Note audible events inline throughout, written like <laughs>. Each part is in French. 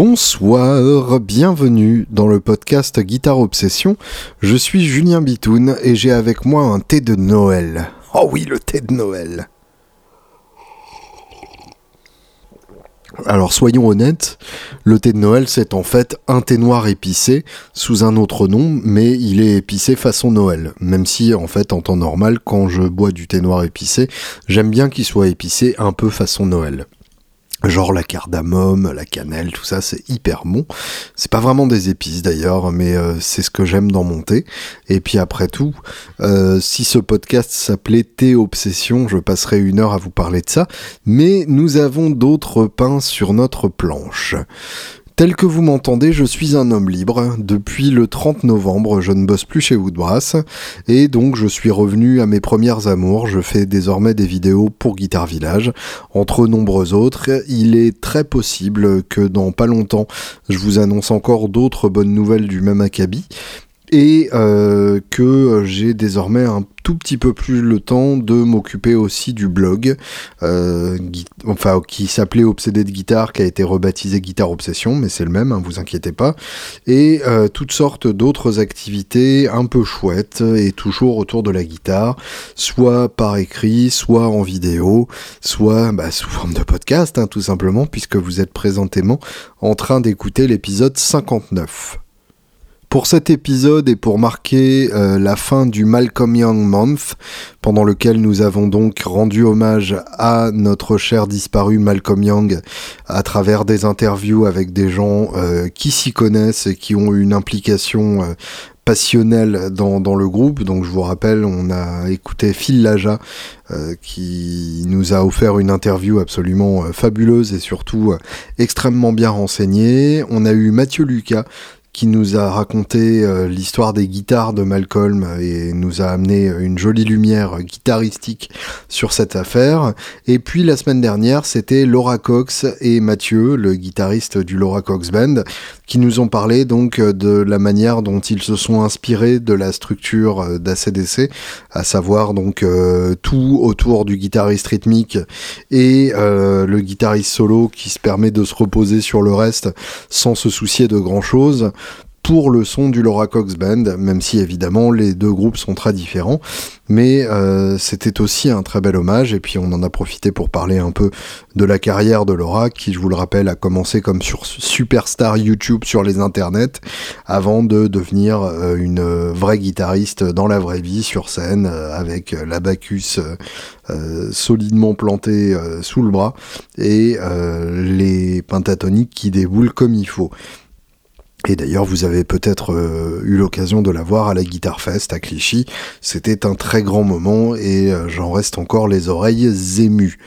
Bonsoir, bienvenue dans le podcast Guitare Obsession. Je suis Julien Bitoun et j'ai avec moi un thé de Noël. Oh oui, le thé de Noël. Alors soyons honnêtes, le thé de Noël c'est en fait un thé noir épicé sous un autre nom, mais il est épicé façon Noël. Même si en fait en temps normal, quand je bois du thé noir épicé, j'aime bien qu'il soit épicé un peu façon Noël. Genre la cardamome, la cannelle, tout ça, c'est hyper bon. C'est pas vraiment des épices d'ailleurs, mais euh, c'est ce que j'aime dans mon thé. Et puis après tout, euh, si ce podcast s'appelait Thé Obsession, je passerai une heure à vous parler de ça. Mais nous avons d'autres pains sur notre planche. Tel que vous m'entendez, je suis un homme libre. Depuis le 30 novembre, je ne bosse plus chez Woodbrass et donc je suis revenu à mes premières amours. Je fais désormais des vidéos pour Guitar Village, entre nombreux autres. Il est très possible que dans pas longtemps, je vous annonce encore d'autres bonnes nouvelles du même acabit et euh, que j'ai désormais un tout petit peu plus le temps de m'occuper aussi du blog, euh, enfin qui s'appelait Obsédé de guitare, qui a été rebaptisé Guitare Obsession, mais c'est le même, hein, vous inquiétez pas, et euh, toutes sortes d'autres activités un peu chouettes et toujours autour de la guitare, soit par écrit, soit en vidéo, soit bah, sous forme de podcast, hein, tout simplement, puisque vous êtes présentément en train d'écouter l'épisode 59. Pour cet épisode et pour marquer euh, la fin du Malcolm Young Month, pendant lequel nous avons donc rendu hommage à notre cher disparu Malcolm Young à travers des interviews avec des gens euh, qui s'y connaissent et qui ont une implication euh, passionnelle dans, dans, le groupe. Donc je vous rappelle, on a écouté Phil Laja qui nous a offert une interview absolument fabuleuse et surtout extrêmement bien renseignée. On a eu Mathieu Lucas qui nous a raconté euh, l'histoire des guitares de Malcolm et nous a amené une jolie lumière guitaristique sur cette affaire. Et puis la semaine dernière, c'était Laura Cox et Mathieu, le guitariste du Laura Cox Band, qui nous ont parlé donc de la manière dont ils se sont inspirés de la structure euh, d'ACDC, à savoir donc euh, tout autour du guitariste rythmique et le guitariste solo qui se permet de se reposer sur le reste sans se soucier de grand chose pour le son du Laura Cox Band, même si évidemment les deux groupes sont très différents. Mais euh, c'était aussi un très bel hommage, et puis on en a profité pour parler un peu de la carrière de Laura, qui je vous le rappelle a commencé comme sur superstar YouTube sur les internets, avant de devenir euh, une vraie guitariste dans la vraie vie, sur scène, euh, avec l'abacus solidement planté sous le bras, et les pentatoniques qui déboulent comme il faut. Et d'ailleurs, vous avez peut-être euh, eu l'occasion de la voir à la Guitar Fest à Clichy. C'était un très grand moment et euh, j'en reste encore les oreilles émues.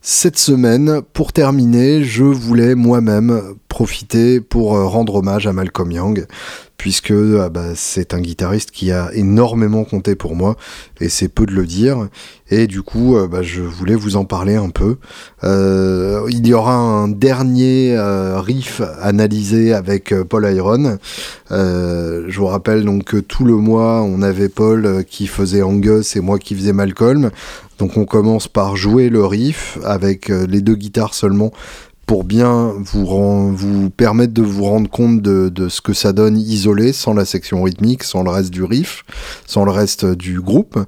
Cette semaine, pour terminer, je voulais moi-même profiter pour euh, rendre hommage à Malcolm Young puisque ah bah, c'est un guitariste qui a énormément compté pour moi, et c'est peu de le dire. Et du coup, euh, bah, je voulais vous en parler un peu. Euh, il y aura un dernier euh, riff analysé avec Paul Iron. je vous rappelle donc que tout le mois, on avait Paul qui faisait Angus et moi qui faisais Malcolm. Donc on commence par jouer le riff avec les deux guitares seulement pour bien vous, vous permettre de vous rendre compte de, ce que ça donne isolé, sans la section rythmique, sans le reste du riff, sans le reste du groupe.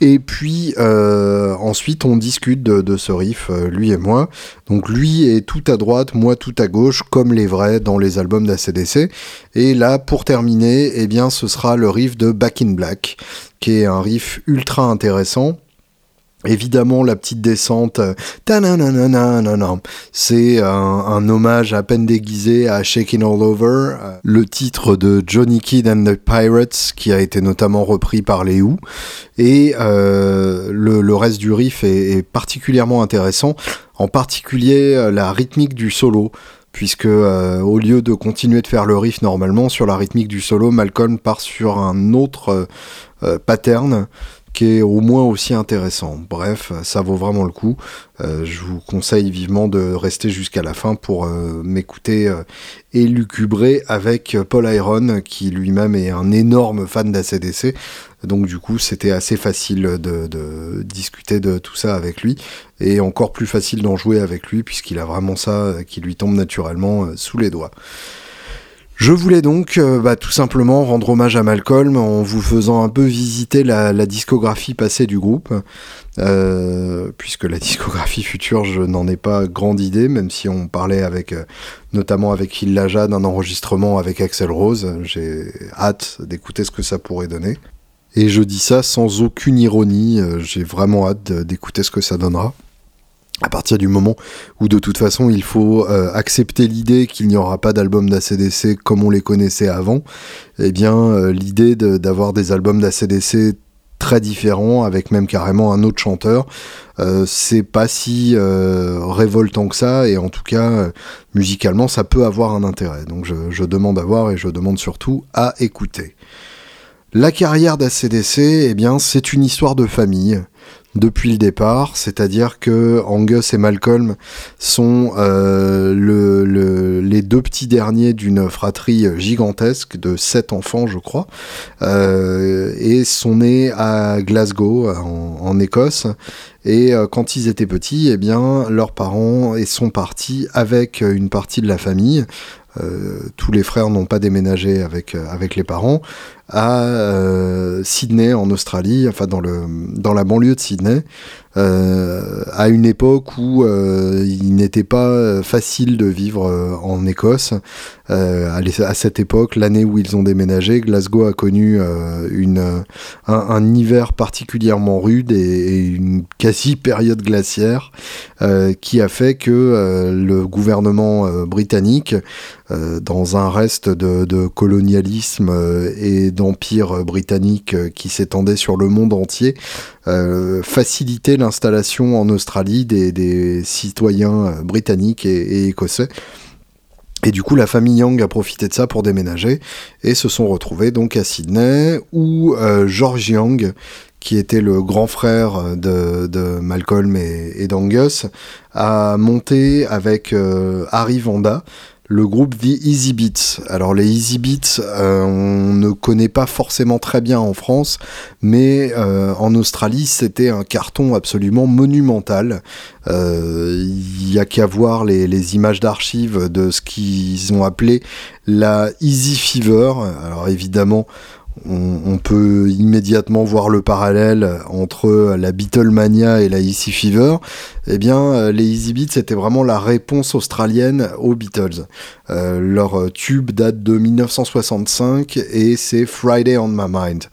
Et puis euh, ensuite on discute de, ce riff, euh, lui et moi. Donc lui est tout à droite, moi tout à gauche, comme les vrais dans les albums d'ACDC. Et là, pour terminer, eh bien ce sera le riff de Back in Black, qui est un riff ultra intéressant Évidemment, la petite descente, euh, c'est un, hommage à peine déguisé à Shaking All Over, euh, le titre de Johnny Kidd and the Pirates, qui a été notamment repris par les Who. Et euh, le, reste du riff est, particulièrement intéressant, en particulier la rythmique du solo puisque au lieu de continuer de faire le riff normalement sur la rythmique du solo, Malcolm part sur un autre pattern qui est au moins aussi intéressant. Bref, ça vaut vraiment le coup. Euh, je vous conseille vivement de rester jusqu'à la fin pour euh, m'écouter élucubrer avec Paul Iron, qui lui-même est un énorme fan d'ACDC. Donc du coup, c'était assez facile de, discuter de tout ça avec lui, et encore plus facile d'en jouer avec lui, puisqu'il a vraiment ça qui lui tombe naturellement sous les doigts. Je voulais donc euh, bah, tout simplement rendre hommage à Malcolm en vous faisant un peu visiter la, discographie passée du groupe, euh, puisque la discographie future, je n'en ai pas grande idée, même si on parlait avec, euh, notamment avec Hill Laja d'un enregistrement avec Axel Rose. J'ai hâte d'écouter ce que ça pourrait donner. Et je dis ça sans aucune ironie, j'ai vraiment hâte d'écouter ce que ça donnera à partir du moment où de toute façon il faut euh, accepter l'idée qu'il n'y aura pas d'album d'ACDC comme on les connaissait avant, eh bien euh, l'idée d'avoir des albums d'ACDC très différents avec même carrément un autre chanteur, euh, c'est pas si révoltant que ça et en tout cas musicalement ça peut avoir un intérêt. Donc je, je demande à voir et je demande surtout à écouter. La carrière d'ACDC, eh bien, c'est une histoire de famille depuis le départ, c'est-à-dire que Angus et Malcolm sont euh, le, les deux petits derniers d'une fratrie gigantesque de sept enfants, je crois, euh, et sont nés à Glasgow, en, Écosse. Et euh, quand ils étaient petits, eh bien, leurs parents sont partis avec une partie de la famille. tous les frères n'ont pas déménagé avec les parents à euh, Sydney en Australie, enfin dans, le, dans la banlieue de Sydney, euh, à une époque où euh, il n'était pas facile de vivre en Écosse. À, à, cette époque, l'année où ils ont déménagé, Glasgow a connu une, un, hiver particulièrement rude et, une quasi période glaciaire qui a fait que le gouvernement britannique, dans un reste de, de colonialisme et d'empire britannique qui s'étendait sur le monde entier, euh, faciliter l'installation en Australie des, citoyens euh, britanniques et, écossais. Et du coup, la famille Young a profité de ça pour déménager et se sont retrouvés donc à Sydney où euh, George Young, qui était le grand frère de, Malcolm et, d'Angus, a monté avec Harry Vanda le groupe The Easy Beats. Alors les Easy Beats, euh, on ne connaît pas forcément très bien en France, mais euh, en Australie, c'était un carton absolument monumental. Il euh, y a qu'à voir les, les images d'archives de ce qu'ils ont appelé la Easy Fever. Alors évidemment, on, peut immédiatement voir le parallèle entre la Beatlemania et la Easy Fever. Eh bien, euh, les Easy Beats, c'était vraiment la réponse australienne aux Beatles. Euh, leur tube date de 1965 et c'est Friday on My Mind.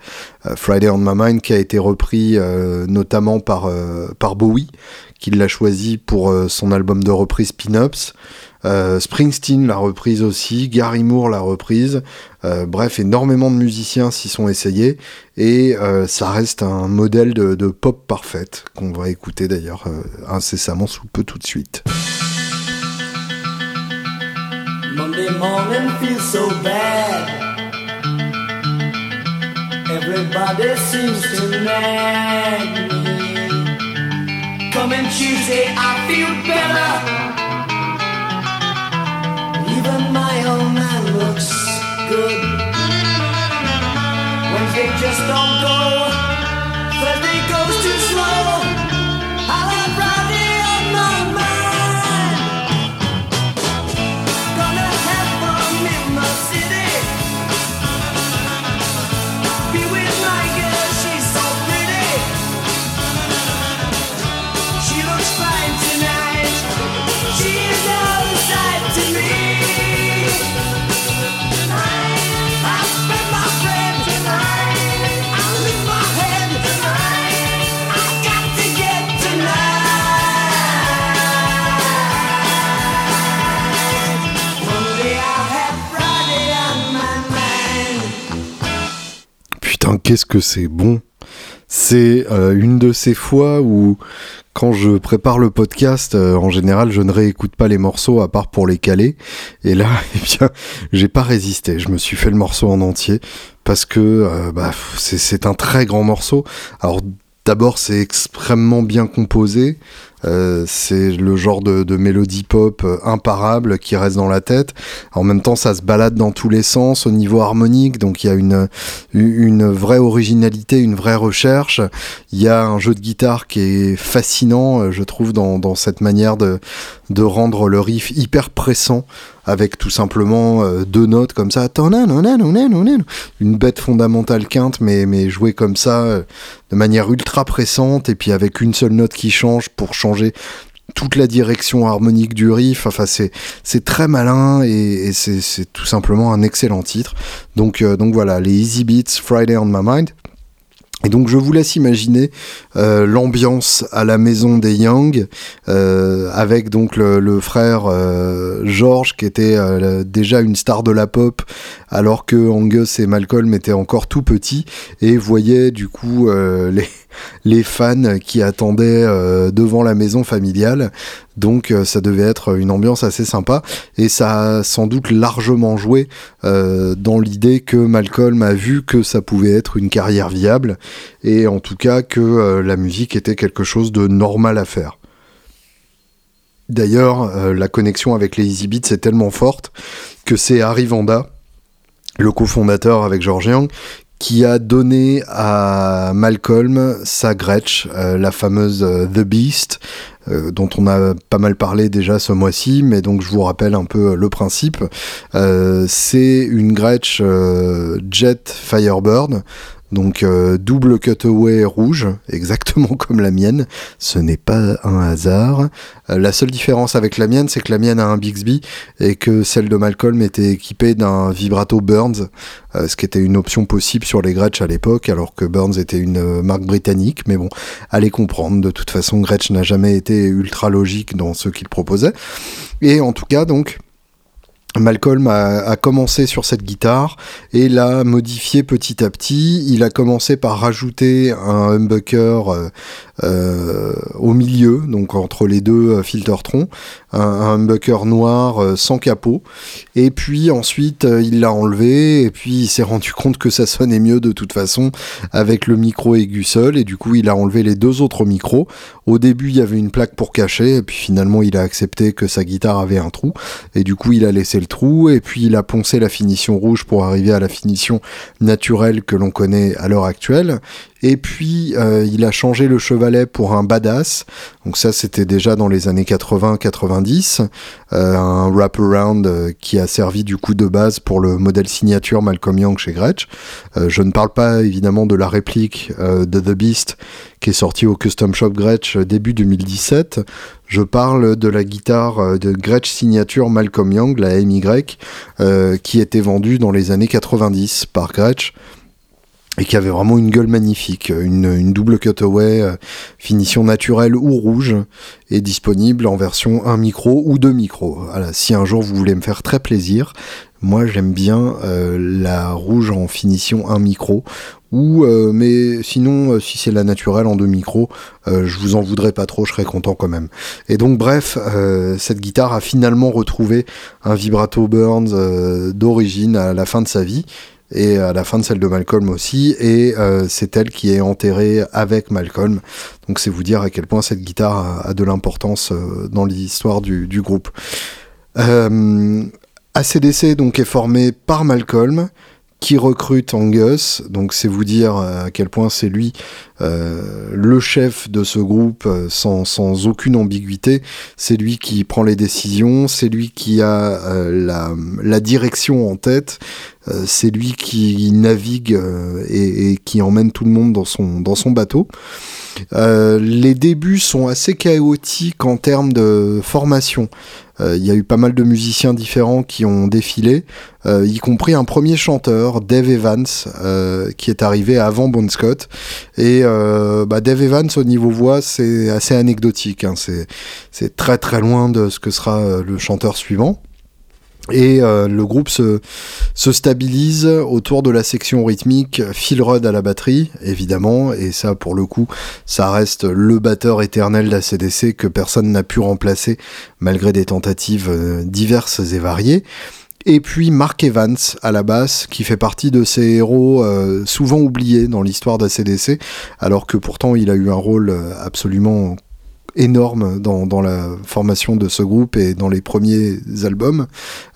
Euh, Friday on My Mind qui a été repris notamment par, par Bowie, qui l'a choisi pour son album de reprise Pin-Ups. Euh, Springsteen l'a reprise aussi, Gary Moore l'a reprise. Euh, bref, énormément de musiciens s'y sont essayés et euh, ça reste un modèle de, pop parfaite qu'on va écouter d'ailleurs incessamment sous peu tout de suite. Monday morning feels so bad. Everybody seems to nag me. Coming I feel better. Even my old man looks good. Wednesday just don't go. Thursday goes too slow. Qu'est-ce que c'est bon C'est une de ces fois où quand je prépare le podcast, en général, je ne réécoute pas les morceaux à part pour les caler. Et là, <laughs> eh bien, j'ai pas résisté. Je me suis fait le morceau en entier parce que bah, c'est un très grand morceau. Alors d'abord, c'est extrêmement bien composé. Euh, c'est le genre de, mélodie pop euh, imparable qui reste dans la tête. En même temps, ça se balade dans tous les sens au niveau harmonique, donc il y a une, vraie originalité, une vraie recherche. Il y a un jeu de guitare qui est fascinant, euh, je trouve, dans, cette manière de rendre le riff hyper pressant avec tout simplement deux notes comme ça, une bête fondamentale quinte, mais, mais jouée comme ça de manière ultra pressante et puis avec une seule note qui change pour changer toute la direction harmonique du riff. Enfin, c'est c'est très malin et, c'est tout simplement un excellent titre. Donc euh, donc voilà, les Easy Beats, Friday on My Mind. Et donc je vous laisse imaginer euh, l'ambiance à la maison des Young euh, avec donc le, frère George qui était déjà une star de la pop alors que Angus et Malcolm étaient encore tout petits et voyaient du coup <laughs> les les fans qui attendaient euh, devant la maison familiale. Donc euh, ça devait être une ambiance assez sympa et ça a sans doute largement joué euh, dans l'idée que Malcolm a vu que ça pouvait être une carrière viable et en tout cas que la musique était quelque chose de normal à faire. D'ailleurs, la connexion avec les Easy Beats est tellement forte que c'est Harry Vanda, le cofondateur avec George Young, qui a donné à Malcolm sa Gretsch, euh, la fameuse euh, The Beast, euh, dont on a pas mal parlé déjà ce mois-ci, mais donc je vous rappelle un peu le principe. c'est une Gretsch Jet Firebird, donc euh, double cutaway rouge, <laughs> exactement comme la mienne. Ce n'est pas un hasard. Euh, la seule différence avec la mienne, c'est que la mienne a un Bixby et que celle de Malcolm était équipée d'un vibrato Burns, euh, ce qui était une option possible sur les Gretsch à l'époque, alors que Burns était une marque britannique. Mais bon, allez comprendre. De toute façon, Gretsch n'a jamais été ultra logique dans ce qu'il proposait. Et en tout cas, donc, Malcolm a, commencé sur cette guitare et l'a modifié petit à petit. Il a commencé par rajouter un humbucker euh, euh, au milieu, donc entre les deux euh, filtertrons, un, humbucker noir sans capot. Et puis ensuite, il l'a enlevé et puis il s'est rendu compte que ça sonnait mieux de toute façon avec le micro aigu seul. Et du coup, il a enlevé les deux autres micros. Au début, il y avait une plaque pour cacher et puis finalement, il a accepté que sa guitare avait un trou. Et du coup, il a laissé trou et puis il a poncé la finition rouge pour arriver à la finition naturelle que l'on connaît à l'heure actuelle. Et puis euh, il a changé le chevalet pour un badass. Donc ça c'était déjà dans les années 80-90, euh, un wraparound euh, qui a servi du coup de base pour le modèle signature Malcolm Young chez Gretsch. je ne parle pas évidemment de la réplique de The Beast qui est sortie au Custom Shop Gretsch début 2017. Je parle de la guitare de Gretsch signature Malcolm Young, la MY, qui était vendue dans les années 90 par Gretsch et qui avait vraiment une gueule magnifique, une, double cutaway, euh, finition naturelle ou rouge, est disponible en version 1 micro ou 2 micros. Voilà, si un jour vous voulez me faire très plaisir, moi j'aime bien euh, la rouge en finition 1 micro, ou euh, mais sinon si c'est la naturelle en 2 micros, je vous en voudrais pas trop, je serais content quand même. Et donc bref, cette guitare a finalement retrouvé un vibrato Burns d'origine à la fin de sa vie et à la fin de celle de Malcolm aussi, et euh, c'est elle qui est enterrée avec Malcolm. Donc c'est vous dire à quel point cette guitare a, de l'importance euh, dans l'histoire du, groupe. Euh, ACDC donc est formé par Malcolm, qui recrute Angus, donc c'est vous dire à quel point c'est lui euh, le chef de ce groupe euh, sans, sans aucune ambiguïté, c'est lui qui prend les décisions, c'est lui qui a euh, la, la, direction en tête, c'est lui qui navigue et, et, qui emmène tout le monde dans son, dans son bateau. les débuts sont assez chaotiques en termes de formation. Euh, il y a eu pas mal de musiciens différents qui ont défilé, euh, y compris un premier chanteur, Dave Evans, euh, qui est arrivé avant Bon Scott. Et bah, Dave Evans, au niveau voix, c'est assez anecdotique. Hein. C'est très très loin de ce que sera le chanteur suivant. Et euh, le groupe se, se, stabilise autour de la section rythmique Phil Rudd à la batterie, évidemment, et ça pour le coup, ça reste le batteur éternel d'ACDC que personne n'a pu remplacer malgré des tentatives euh, diverses et variées. Et puis Mark Evans à la basse, qui fait partie de ces héros euh, souvent oubliés dans l'histoire d'ACDC, alors que pourtant il a eu un rôle absolument énorme dans, la formation de ce groupe et dans les premiers albums.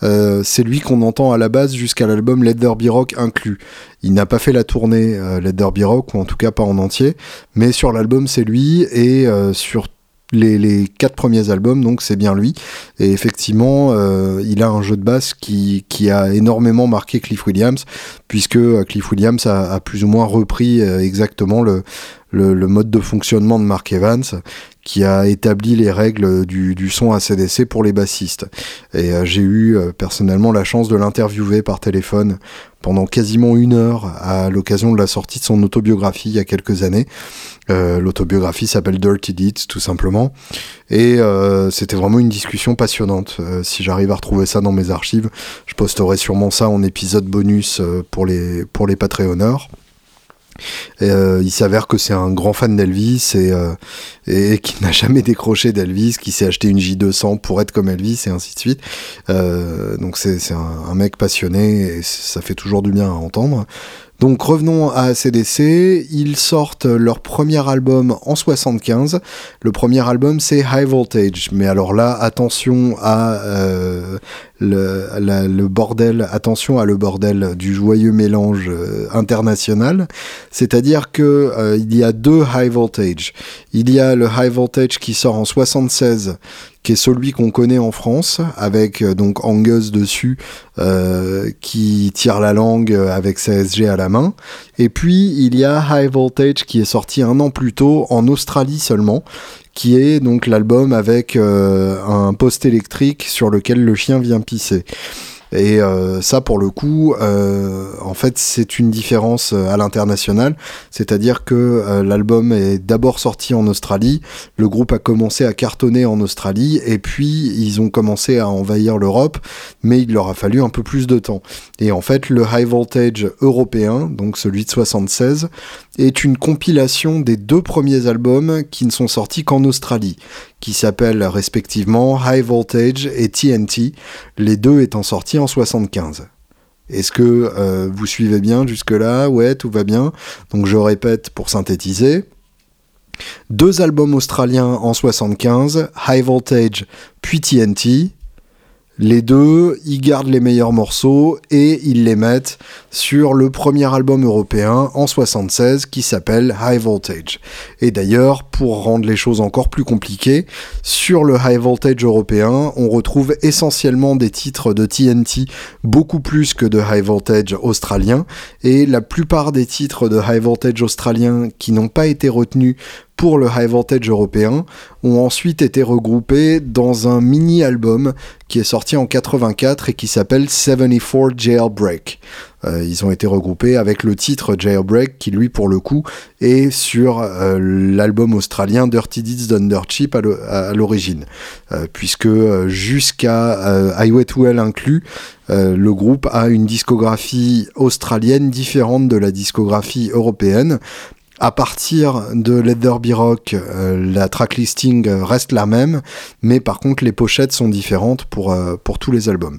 Euh, c'est lui qu'on entend à la base jusqu'à l'album Let There Be Rock inclus. Il n'a pas fait la tournée euh, Let There Be Rock, ou en tout cas pas en entier, mais sur l'album c'est lui et euh, sur les, quatre premiers albums, donc c'est bien lui. Et effectivement, euh, il a un jeu de basse qui, qui, a énormément marqué Cliff Williams, puisque Cliff Williams a, plus ou moins repris exactement le, le, mode de fonctionnement de Mark Evans, qui a établi les règles du, du son ACDC pour les bassistes. Et euh, j'ai eu euh, personnellement la chance de l'interviewer par téléphone pendant quasiment une heure à l'occasion de la sortie de son autobiographie il y a quelques années. Euh, L'autobiographie s'appelle Dirty Deeds tout simplement. Et c'était vraiment une discussion passionnante. Si j'arrive à retrouver ça dans mes archives, je posterai sûrement ça en épisode bonus pour les, pour les Patreonneurs. Euh, il s'avère que c'est un grand fan d'Elvis et, euh, qui n'a jamais décroché d'Elvis, qui s'est acheté une J200 pour être comme Elvis et ainsi de suite. Euh, donc c'est un, mec passionné et ça fait toujours du bien à entendre. Donc revenons à ACDC, ils sortent leur premier album en 75. Le premier album c'est High Voltage, mais alors là attention à le, bordel, attention à le bordel du joyeux mélange euh, international. C'est-à-dire que euh, il y a deux High Voltage. Il y a le High Voltage qui sort en 76 qui est celui qu'on connaît en France, avec euh, donc Angus dessus, qui tire la langue avec sa SG à la main. Et puis il y a High Voltage qui est sorti un an plus tôt en Australie seulement, qui est donc l'album avec euh, un poste électrique sur lequel le chien vient pisser. Et euh, ça, pour le coup, euh, en fait, c'est une différence à l'international. C'est-à-dire que l'album est d'abord sorti en Australie, le groupe a commencé à cartonner en Australie, et puis ils ont commencé à envahir l'Europe, mais il leur a fallu un peu plus de temps. Et en fait, le High Voltage européen, donc celui de 76, est une compilation des deux premiers albums qui ne sont sortis qu'en Australie, qui s'appellent respectivement High Voltage et TNT, les deux étant sortis en 75. Est-ce que euh, vous suivez bien jusque-là? Ouais, tout va bien. Donc je répète pour synthétiser. Deux albums australiens en 75, High Voltage puis TNT, les deux, ils gardent les meilleurs morceaux et ils les mettent sur le premier album européen en 76 qui s'appelle High Voltage. Et d'ailleurs, pour rendre les choses encore plus compliquées, sur le High Voltage européen, on retrouve essentiellement des titres de TNT beaucoup plus que de High Voltage australien et la plupart des titres de High Voltage australien qui n'ont pas été retenus pour le High Voltage européen ont ensuite été regroupés dans un mini-album qui est sorti en 84 et qui s'appelle 74 Jailbreak. Euh, ils ont été regroupés avec le titre Jailbreak qui lui pour le coup est sur euh, l'album australien Dirty Deeds Done Cheap à l'origine. Euh, puisque jusqu'à Highway to Hell inclus, le groupe a une discographie australienne différente de la discographie européenne, à partir de Be Rock, euh, la tracklisting reste la même, mais par contre les pochettes sont différentes pour, euh, tous les albums.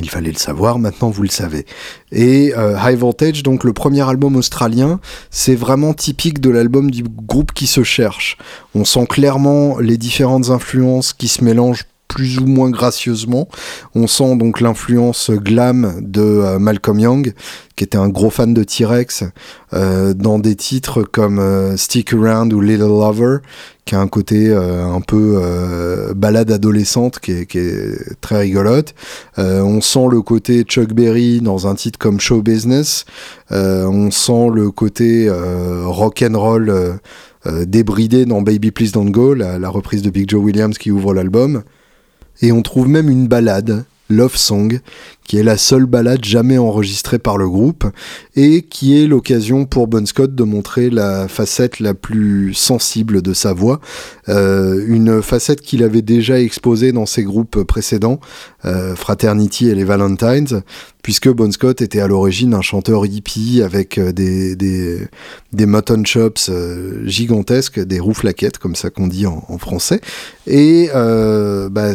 Il fallait le savoir, maintenant vous le savez. Et euh, High Voltage, donc le premier album australien, c'est vraiment typique de l'album du groupe qui se cherche. On sent clairement les différentes influences qui se mélangent plus ou moins gracieusement. On sent donc l'influence glam de euh, Malcolm Young, qui était un gros fan de T-Rex, euh, dans des titres comme euh, Stick Around ou Little Lover, qui a un côté euh, un peu balade adolescente qui est, qui est très rigolote. on sent le côté Chuck Berry dans un titre comme Show Business. on sent le côté rock and roll débridé dans Baby Please Don't Go, la, la reprise de Big Joe Williams qui ouvre l'album. Et on trouve même une balade Love Song, qui est la seule balade jamais enregistrée par le groupe et qui est l'occasion pour Bon Scott de montrer la facette la plus sensible de sa voix, euh, une facette qu'il avait déjà exposée dans ses groupes précédents, euh, Fraternity et les Valentines, puisque Bon Scott était à l'origine un chanteur hippie avec euh, des, des, des mutton chops gigantesques, des rouflaquettes, comme ça qu'on dit en, français, et bah,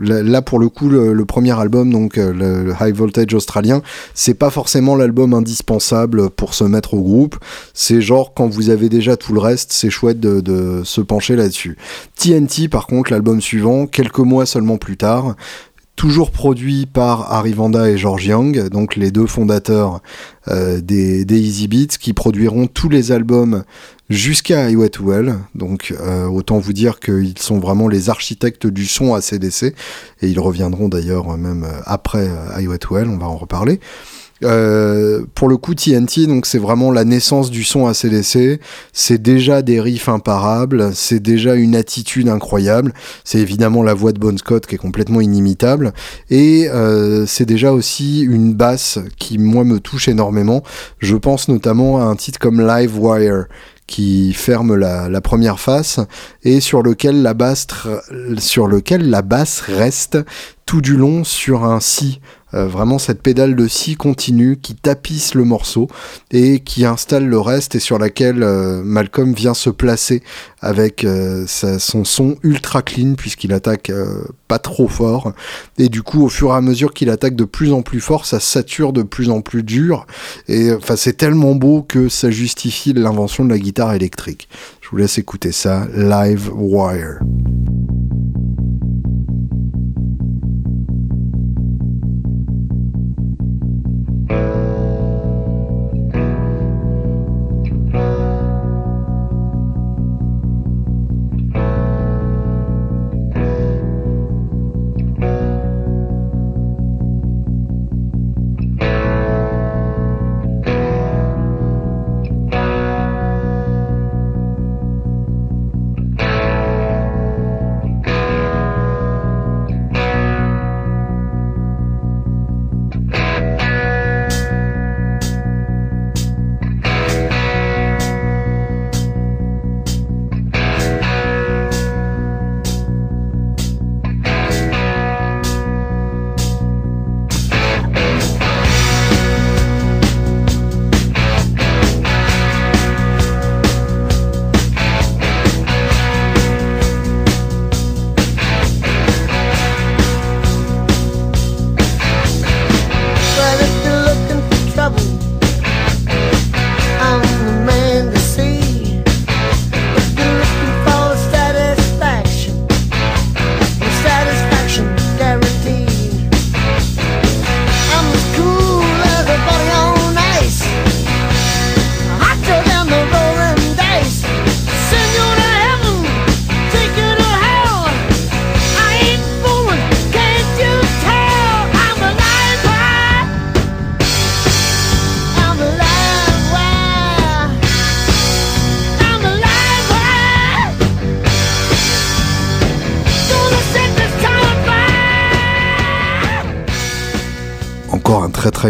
là pour le coup le, premier album donc euh, le, High Voltage australien c'est pas forcément l'album indispensable pour se mettre au groupe. C'est genre quand vous avez déjà tout le reste c'est chouette de, se pencher là-dessus. TNT par contre l'album suivant quelques mois seulement plus tard toujours produit par Harry Vanda et George Young, donc les deux fondateurs euh, des, des Easy Beats, qui produiront tous les albums jusqu'à I Well. Donc euh, autant vous dire qu'ils sont vraiment les architectes du son à CDC et ils reviendront d'ailleurs même euh, après euh, I Well, on va en reparler. Pour le coup, TNT, donc c'est vraiment la naissance du son ACDC. C'est déjà des riffs imparables, c'est déjà une attitude incroyable. C'est évidemment la voix de Bon Scott qui est complètement inimitable, et c'est déjà aussi une basse qui moi me touche énormément. Je pense notamment à un titre comme Live Wire, qui ferme la, première face et sur lequel la basse sur lequel la basse reste tout du long sur un si euh, vraiment cette pédale de si continue qui tapisse le morceau et qui installe le reste et sur laquelle euh, Malcolm vient se placer avec euh, son son ultra clean puisqu'il attaque pas trop fort et du coup au fur et à mesure qu'il attaque de plus en plus fort ça sature de plus en plus dur et enfin c'est tellement beau que ça justifie l'invention de la guitare électrique. Je vous laisse écouter ça, Live Wire.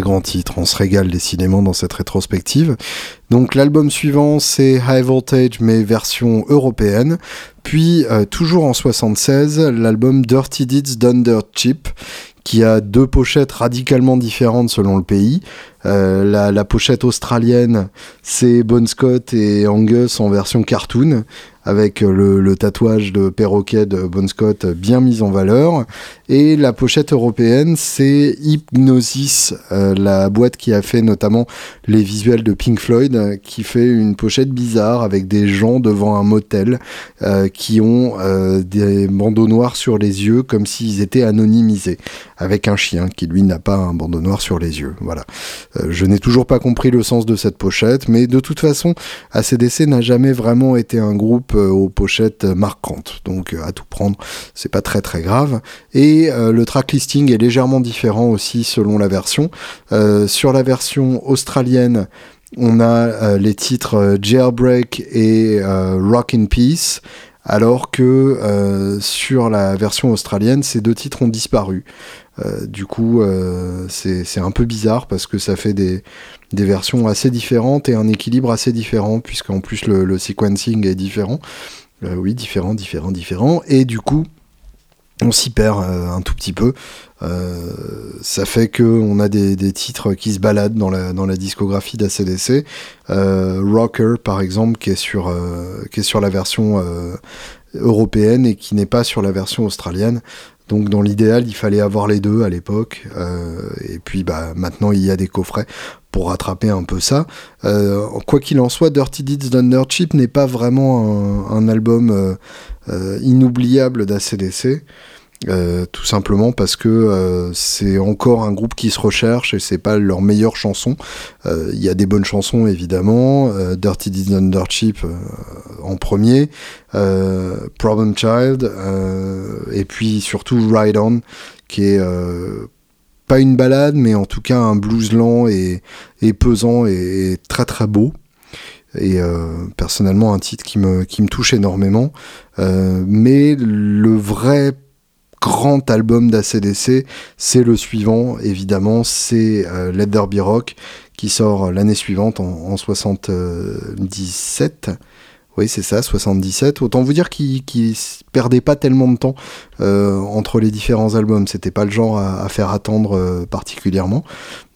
Grand titre. On se régale décidément dans cette rétrospective. Donc l'album suivant c'est High Voltage mais version européenne. Puis euh, toujours en 76 l'album Dirty Deeds Done Dirt Cheap qui a deux pochettes radicalement différentes selon le pays. Euh, la, pochette australienne, c'est Bon Scott et Angus en version cartoon, avec le, tatouage de perroquet de Bon Scott bien mis en valeur. Et la pochette européenne, c'est Hypnosis, euh, la boîte qui a fait notamment les visuels de Pink Floyd, qui fait une pochette bizarre avec des gens devant un motel euh, qui ont des bandeaux noirs sur les yeux comme s'ils étaient anonymisés, avec un chien qui lui n'a pas un bandeau noir sur les yeux. Voilà. Euh, je n'ai toujours pas compris le sens de cette pochette, mais de toute façon, ACDC n'a jamais vraiment été un groupe euh, aux pochettes marquantes. Donc euh, à tout prendre, c'est pas très très grave. Et le track listing est légèrement différent aussi selon la version. sur la version australienne, on a les titres Jailbreak et Rock in Peace alors que sur la version australienne, ces deux titres ont disparu. Du coup, c'est un peu bizarre parce que ça fait des, versions assez différentes et un équilibre assez différent, puisqu'en plus le, sequencing est différent. oui, différent, différent, différent. Et du coup, on s'y perd euh, un tout petit peu. Euh, ça fait que on a des, titres qui se baladent dans la, discographie d'ACDC. Euh, Rocker, par exemple, qui sur, qui est sur la version européenne et qui n'est pas sur la version australienne. Donc dans l'idéal, il fallait avoir les deux à l'époque. et puis bah, maintenant, il y a des coffrets pour rattraper un peu ça. quoi qu'il en soit, Dirty Deeds Thunder Chip n'est pas vraiment un, album euh, inoubliable d'ACDC. Euh, tout simplement parce que euh, c'est encore un groupe qui se recherche et c'est pas leur meilleure chanson. Il y a des bonnes chansons évidemment, Dirty Deeds Under Cheap en premier, Problem Child et puis surtout Ride On qui est pas une balade mais en tout cas un blues lent et, et pesant et très très beau et euh, personnellement un titre qui me, qui me touche énormément. Euh, mais le vrai grand album d'ACDC, c'est le suivant, évidemment, c'est euh, Be Rock, qui sort l'année suivante, en, en 77. Oui, c'est ça, 77. Autant vous dire qu'il qu perdait pas tellement de temps euh, entre les différents albums. C'était pas le genre à, faire attendre euh, particulièrement.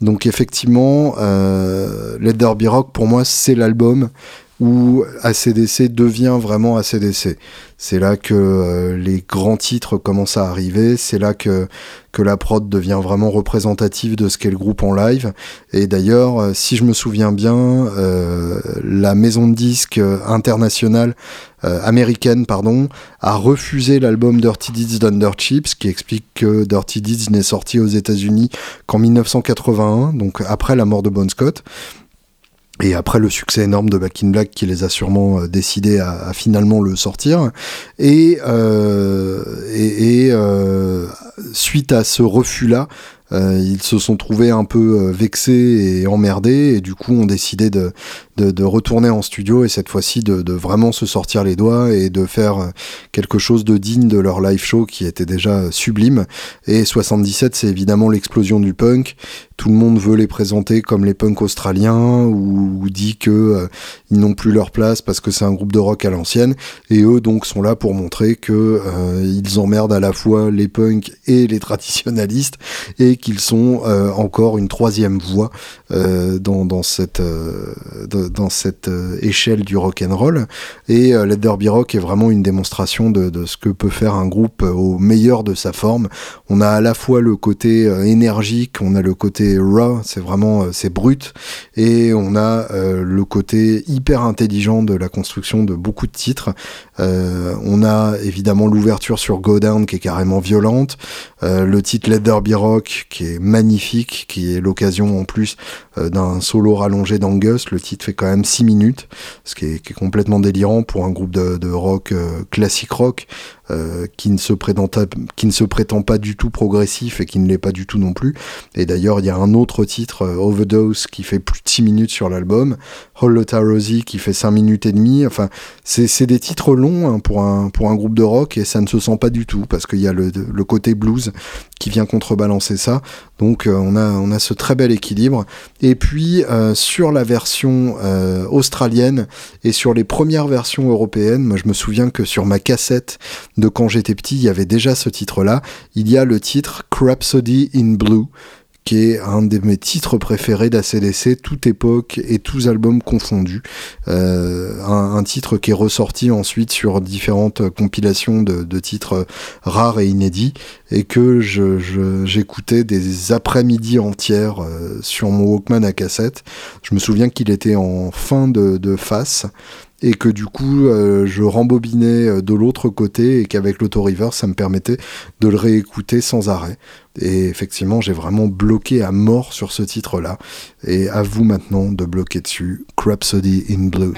Donc effectivement, euh, Let Rock, pour moi, c'est l'album où ACDC devient vraiment ACDC. C'est là que euh, les grands titres commencent à arriver, c'est là que, que la prod devient vraiment représentative de ce qu'est le groupe en live. Et d'ailleurs, euh, si je me souviens bien, euh, la maison de disques internationale, américaine, pardon, a refusé l'album Dirty Deeds d'Under Chips, qui explique que Dirty Deeds n'est sorti aux États-Unis qu'en 1981, donc après la mort de Bon Scott. Et après le succès énorme de Back in Black qui les a sûrement euh, décidé à, finalement le sortir. Et, euh, et, euh, suite à ce refus-là, euh, ils se sont trouvés un peu euh, vexés et emmerdés et du coup ont décidé de, de, de retourner en studio et cette fois-ci de, de, vraiment se sortir les doigts et de faire euh, quelque chose de digne de leur live show qui était déjà sublime. Et 77, c'est évidemment l'explosion du punk. Tout le monde veut les présenter comme les punks australiens ou, dit que ils n'ont plus leur place parce que c'est un groupe de rock à l'ancienne et eux donc sont là pour montrer que ils emmerdent à la fois les punks et les traditionalistes et qu'ils sont euh, encore une troisième voie euh, dans, cette, euh, dans cette échelle du rock and roll. Et Let Derby Rock est vraiment une démonstration de, ce que peut faire un groupe au meilleur de sa forme. On a à la fois le côté énergique, on a le côté raw, c'est vraiment c'est brut, et on a le côté hyper intelligent de la construction de beaucoup de titres. on a évidemment l'ouverture sur Go Down qui est carrément violente, le titre Let Be Rock qui est magnifique, qui est l'occasion en plus euh, d'un solo rallongé d'Angus. Le titre fait quand même 6 minutes, ce qui est, complètement délirant pour un groupe de, rock euh, classique rock euh, qui, ne se prétend, pas du tout progressif et qui ne l'est pas du tout non plus. Et d'ailleurs, il y a un autre titre, Overdose, qui fait plus de 6 minutes sur l'album, Holota Rosie qui fait 5 minutes et demie. Enfin, c'est des titres longs hein, pour, un, groupe de rock et ça ne se sent pas du tout parce qu'il y a le côté blues qui vient contrebalancer ça. Donc on, a, on a ce très bel équilibre. Et puis euh, sur la version euh, australienne et sur les premières versions européennes, moi je me souviens que sur ma cassette de quand j'étais petit, il y avait déjà ce titre-là. Il y a le titre Crapsody in Blue qui est un de mes titres préférés d'ACDC, toute époque et tous albums confondus. Euh, un, titre qui est ressorti ensuite sur différentes compilations de, titres rares et inédits, et que j'écoutais des après-midi entières euh, sur mon Walkman à cassette. Je me souviens qu'il était en fin de face et que du coup euh, je rembobinais euh, de l'autre côté et qu'avec l'auto-reverse ça me permettait de le réécouter sans arrêt. Et effectivement j'ai vraiment bloqué à mort sur ce titre là et à vous maintenant de bloquer dessus Crapsody in Blue.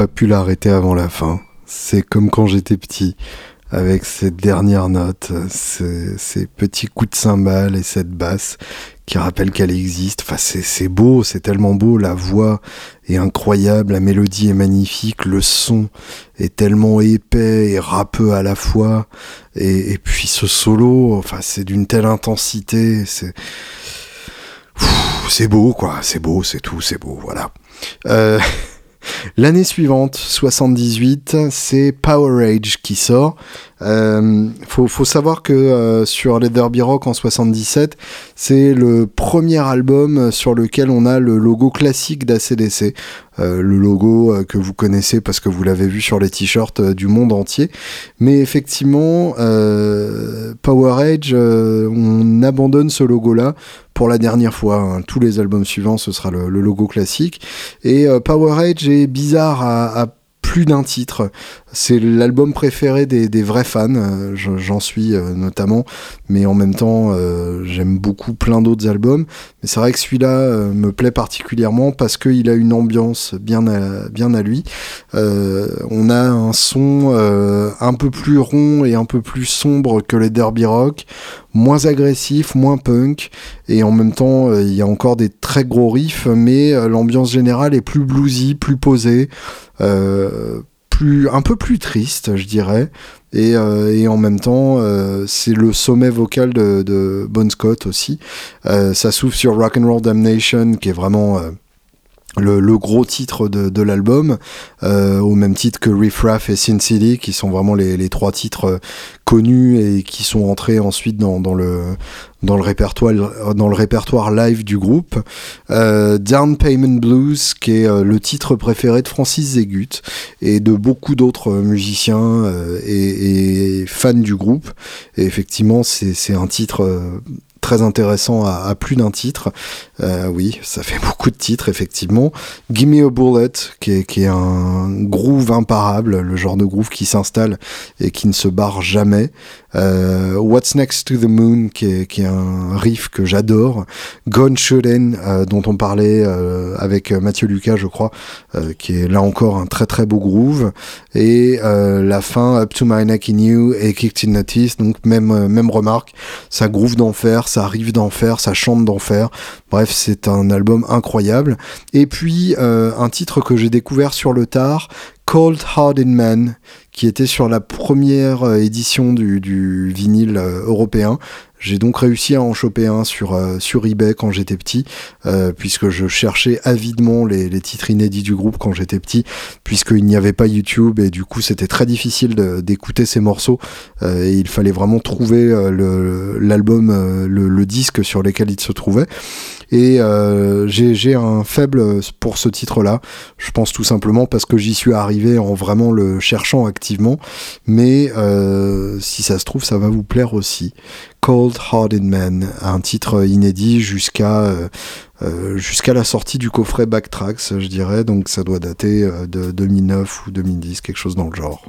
Pas pu l'arrêter avant la fin. C'est comme quand j'étais petit, avec cette dernière note, ces, ces petits coups de cymbales et cette basse qui rappelle qu'elle existe. Enfin, c'est beau, c'est tellement beau. La voix est incroyable, la mélodie est magnifique, le son est tellement épais et râpeux à la fois. Et, puis ce solo, enfin, c'est d'une telle intensité. C'est c'est beau, quoi. C'est beau, c'est tout, c'est beau. Voilà. Euh, <laughs> L'année suivante, 78, c'est Power Age qui sort. Euh, faut, savoir que euh, sur les Derby Rock en 77, c'est le premier album sur lequel on a le logo classique d'ACDC. Euh, le logo euh, que vous connaissez parce que vous l'avez vu sur les t-shirts du monde entier. Mais effectivement, Power Age, on abandonne ce logo-là pour la dernière fois. Hein. Tous les albums suivants, ce sera le, logo classique. Et Power Age est bizarre à plus d'un titre. C'est l'album préféré des, vrais fans, euh, j'en suis euh, notamment, mais en même temps, euh, j'aime beaucoup plein d'autres albums. Mais c'est vrai que celui-là me plaît particulièrement parce qu'il a une ambiance bien à, bien à lui. on a un son un peu plus rond et un peu plus sombre que les Derby Rock, moins agressif, moins punk, et en même temps, il y a encore des très gros riffs, mais l'ambiance générale est plus bluesy, plus posée. Euh, plus, un peu plus triste, je dirais. Et, euh, en même temps, euh, c'est le sommet vocal de, de Bon Scott aussi. ça s'ouvre sur Rock and Roll Damnation, qui est vraiment le, le, gros titre de, de l'album, au même titre que Riff Raff et Sin City, qui sont vraiment les, les trois titres connus et qui sont entrés ensuite dans, dans le dans le répertoire dans le répertoire live du groupe. Euh, Down Payment Blues, qui est euh, le titre préféré de Francis Zegut et de beaucoup d'autres musiciens euh, et, et, fans du groupe. Et effectivement, c'est un titre euh, très intéressant à, plus d'un titre. Euh, oui, ça fait <laughs> beaucoup de titres, effectivement. Gimme a Bullet, qui est, un groove imparable, le genre de groove qui s'installe et qui ne se barre jamais. Euh, What's Next to the Moon, qui est, un riff que j'adore. Gone Shootin', euh, dont on parlait avec Mathieu Lucas, je crois, qui est là encore un très très beau groove. Et la fin, Up to My Neck in You et Kicked in Notice, donc même, même remarque, ça groove d'enfer, ça arrive d'enfer, ça chante d'enfer. Bref, c'est un album incroyable. Et puis, un titre que j'ai découvert sur le tard, Cold Hearted Man, qui était sur la première euh, édition du, vinyle euh, européen. J'ai donc réussi à en choper un sur, euh, sur eBay quand j'étais petit, puisque je cherchais avidement les, titres inédits du groupe quand j'étais petit, puisqu'il n'y avait pas YouTube et du coup c'était très difficile d'écouter ces morceaux et il fallait vraiment trouver l'album, le, le, disque sur lequel il se trouvait. Et euh, j'ai un faible pour ce titre-là. Je pense tout simplement parce que j'y suis arrivé en vraiment le cherchant activement. Mais euh, si ça se trouve, ça va vous plaire aussi. Cold Hearted Man, un titre inédit jusqu'à euh, jusqu'à la sortie du coffret Backtracks, je dirais. Donc ça doit dater de 2009 ou 2010, quelque chose dans le genre.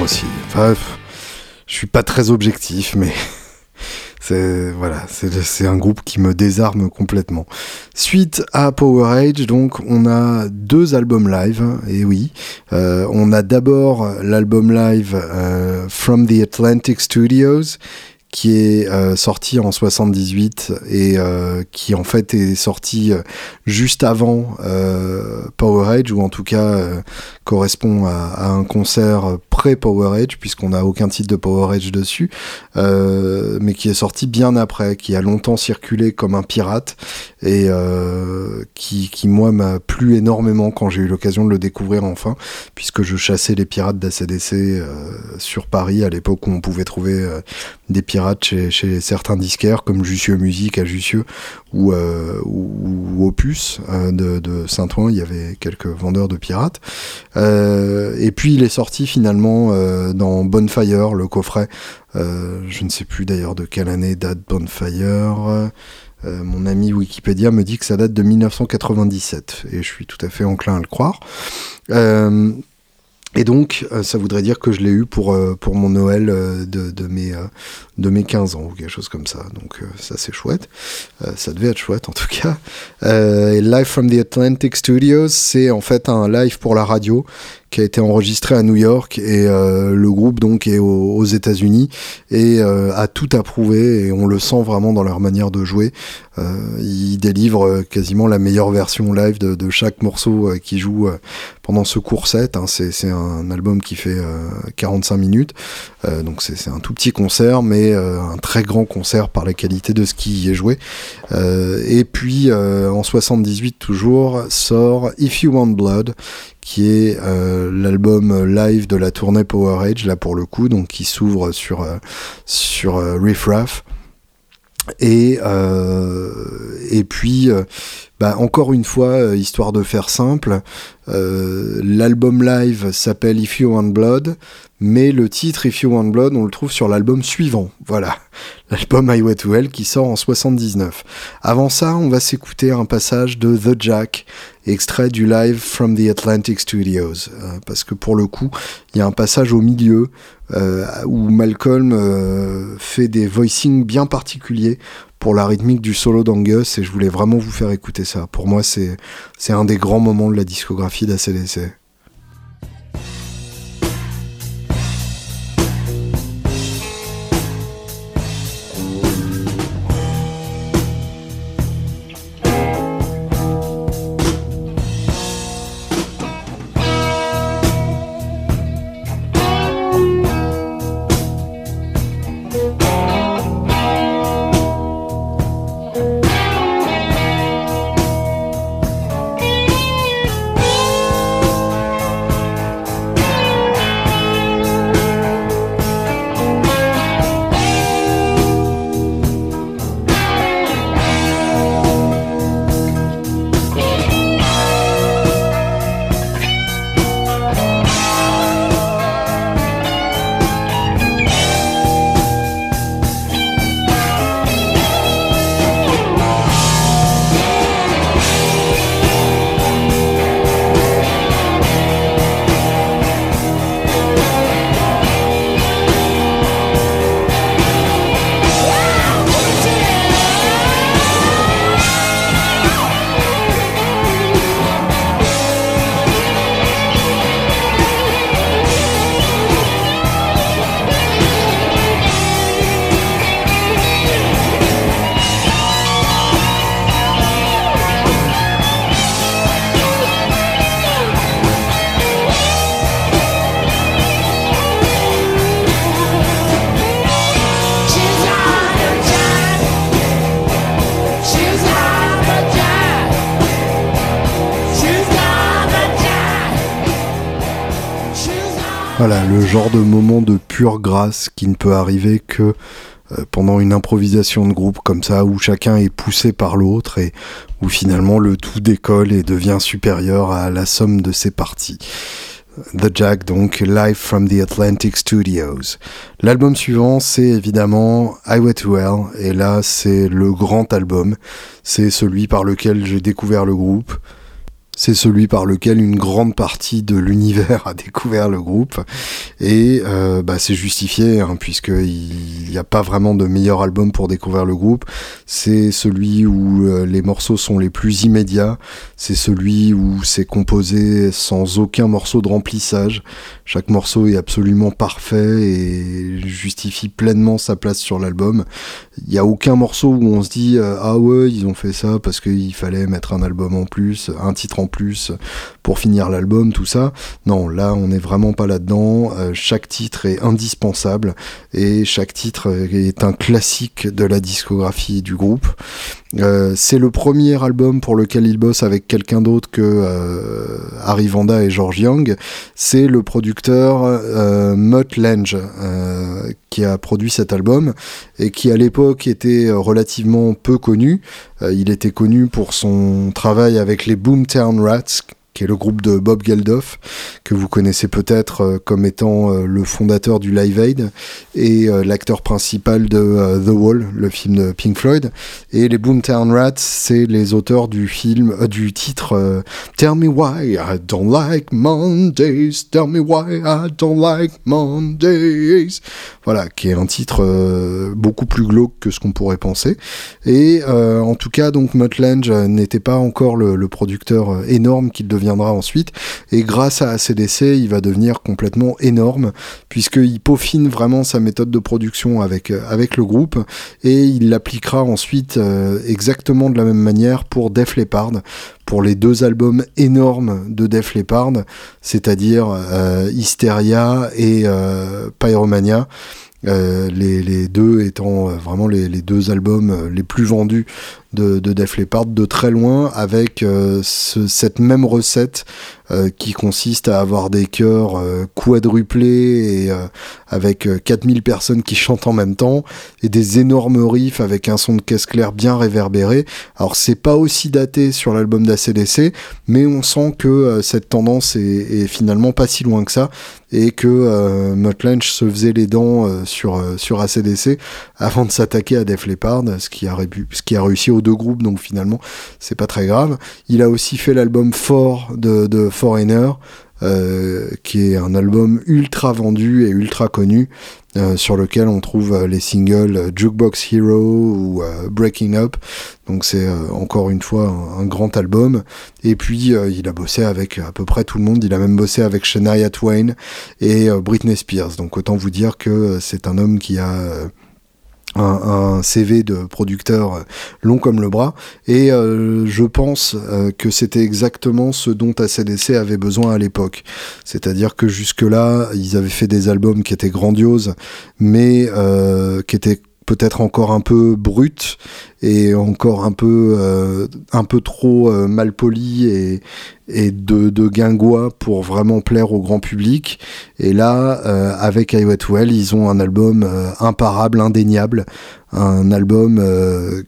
Aussi. Enfin, je suis pas très objectif, mais <laughs> c'est un groupe qui me désarme complètement. Suite à Power Age, donc on a deux albums live, et oui, euh, on a d'abord l'album live euh, From the Atlantic Studios qui est euh, sorti en 78 et euh, qui en fait est sorti euh, juste avant Power Age ou en tout cas correspond à, un concert pré-Power Age puisqu'on n'a aucun titre de Power Age dessus, mais qui est sorti bien après, qui a longtemps circulé comme un pirate et qui, qui moi m'a plu énormément quand j'ai eu l'occasion de le découvrir enfin, puisque je chassais les pirates d'ACDC sur Paris à l'époque où on pouvait trouver des pirates chez, certains disquaires comme Jussieu Musique à Jussieu ou, euh, Opus euh, de, Saint-Ouen, il y avait quelques vendeurs de pirates. Euh, et puis il est sorti finalement dans Bonfire, le coffret. je ne sais plus d'ailleurs de quelle année date Bonfire. mon ami Wikipédia me dit que ça date de 1997 et je suis tout à fait enclin à le croire. Et donc, euh, ça voudrait dire que je l'ai eu pour, euh, pour mon Noël euh, de, de, mes, de mes 15 ans ou quelque chose comme ça. Donc, ça, c'est chouette. ça devait être chouette, en tout cas. et Live from the Atlantic Studios, c'est en fait un live pour la radio qui a été enregistré à New York et euh, le groupe donc est aux, États-Unis et euh, a tout approuvé et on le sent vraiment dans leur manière de jouer. Euh, ils délivrent quasiment la meilleure version live de, chaque morceau qui joue pendant ce court set. Hein. C'est un album qui fait 45 minutes, donc c'est un tout petit concert mais un très grand concert par la qualité de ce qui y est joué. et puis en 78 toujours sort If You Want Blood qui est euh, l'album live de la tournée Power Age, là pour le coup, donc qui s'ouvre sur, euh, sur euh, Riff Raff. Et, et puis, bah, encore une fois, histoire de faire simple, l'album live s'appelle If You Want Blood, mais le titre If You Want Blood, on le trouve sur l'album suivant. Voilà, <laughs> l'album Highway to Hell qui sort en 79. Avant ça, on va s'écouter un passage de The Jack, extrait du live from the Atlantic Studios, euh, parce que pour le coup, il y a un passage au milieu euh, où Malcolm euh, fait des voicings bien particuliers pour la rythmique du solo d'Angus et je voulais vraiment vous faire écouter ça. Pour moi, c'est un des grands moments de la discographie d'ACDC. Voilà, le genre de moment de pure grâce qui ne peut arriver que euh, pendant une improvisation de groupe comme ça, où chacun est poussé par l'autre et où finalement le tout décolle et devient supérieur à la somme de ses parties. The Jack, donc live from the Atlantic Studios. L'album suivant, c'est évidemment Highway to Hell, et là, c'est le grand album. C'est celui par lequel j'ai découvert le groupe. C'est celui par lequel une grande partie de l'univers <laughs> a découvert le groupe. Et euh, bah, c'est justifié hein, puisqu'il n'y a pas vraiment de meilleur album pour découvrir le groupe. C'est celui où euh, les morceaux sont les plus immédiats. C'est celui où c'est composé sans aucun morceau de remplissage. Chaque morceau est absolument parfait et justifie pleinement sa place sur l'album. Il n'y a aucun morceau où on se dit euh, ah ouais ils ont fait ça parce qu'il fallait mettre un album en plus un titre en plus pour finir l'album, tout ça. Non, là, on n'est vraiment pas là-dedans. Euh, chaque titre est indispensable et chaque titre est un classique de la discographie du groupe. Euh, c'est le premier album pour lequel il bosse avec quelqu'un d'autre que euh, Harry Vanda et George Young. C'est le producteur euh, Mutt Lange qui a produit cet album et qui à l'époque était relativement peu connu. il était connu pour son travail avec les Boomtown Rats qui est le groupe de Bob Geldof, que vous connaissez peut-être euh, comme étant euh, le fondateur du Live Aid et euh, l'acteur principal de The Wall, le film de Pink Floyd. Et les Boomtown Rats, c'est les auteurs du film, du titre Tell Me Why I Don't Like Mondays, Tell Me Why I Don't Like Mondays. Voilà, qui est un titre beaucoup plus glauque que ce qu'on pourrait penser. Et en tout cas, donc Mutt n'était pas encore le, le producteur énorme qu'il devait viendra ensuite. Et grâce à ACDC, il va devenir complètement énorme, puisqu'il peaufine vraiment sa méthode de production avec, euh, avec le groupe, et il l'appliquera ensuite euh, exactement de la même manière pour Def Leppard, pour les deux albums énormes de Def Leppard, c'est-à-dire euh, Hysteria et Pyromania. les, deux étant vraiment les, deux albums les plus vendus de, de Def Leppard de très loin avec euh, cette même recette euh, qui consiste à avoir des chœurs euh, quadruplés et avec 4000 personnes qui chantent en même temps et des énormes riffs avec un son de caisse claire bien réverbéré. Alors c'est pas aussi daté sur l'album d'ACDC, mais on sent que cette tendance est, finalement pas si loin que ça et que Mutt se faisait les dents sur, sur ACDC avant de s'attaquer à Def Leppard, ce qui a, ce qui a réussi au deux groupes, donc finalement, c'est pas très grave. Il a aussi fait l'album Fort de, Foreigner, euh, qui est un album ultra vendu et ultra connu, euh, sur lequel on trouve euh, les singles Jukebox Hero ou Breaking Up. Donc c'est encore une fois un, grand album. Et puis il a bossé avec à peu près tout le monde. Il a même bossé avec Shania Twain et Britney Spears. Donc autant vous dire que c'est un homme qui a un, CV de producteur euh, long comme le bras. Et euh, je pense euh, que c'était exactement ce dont ACDC avait besoin à l'époque. C'est-à-dire que jusque là ils avaient fait des albums qui étaient grandioses mais qui étaient peut-être encore un peu brut et encore un peu euh, un peu trop euh, mal poli et, de, de guingois pour vraiment plaire au grand public. Et là euh, avec I Well ils ont un album imparable indéniable un album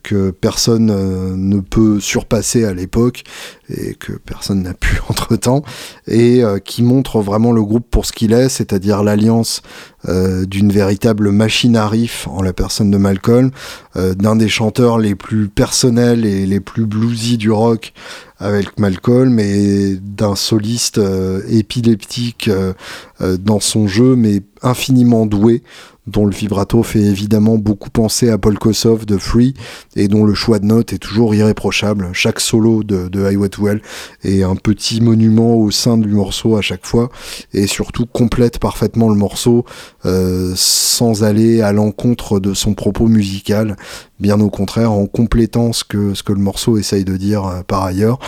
que personne ne peut surpasser à l'époque et que personne n'a pu <laughs> entre temps et qui montre vraiment le groupe pour ce qu'il est c'est-à-dire l'alliance d'une véritable machine à riff en la personne de Malcolm d'un des chanteurs les plus personnels et les plus bluesy du rock avec Malcolm et d'un soliste euh, épileptique euh, euh, dans son jeu mais infiniment doué dont le vibrato fait évidemment beaucoup penser à Paul Kossoff de Free et dont le choix de notes est toujours irréprochable. Chaque solo de, de High Well est un petit monument au sein du morceau à chaque fois et surtout complète parfaitement le morceau euh, sans aller à l'encontre de son propos musical, bien au contraire en complétant ce que, ce que le morceau essaye de dire par ailleurs.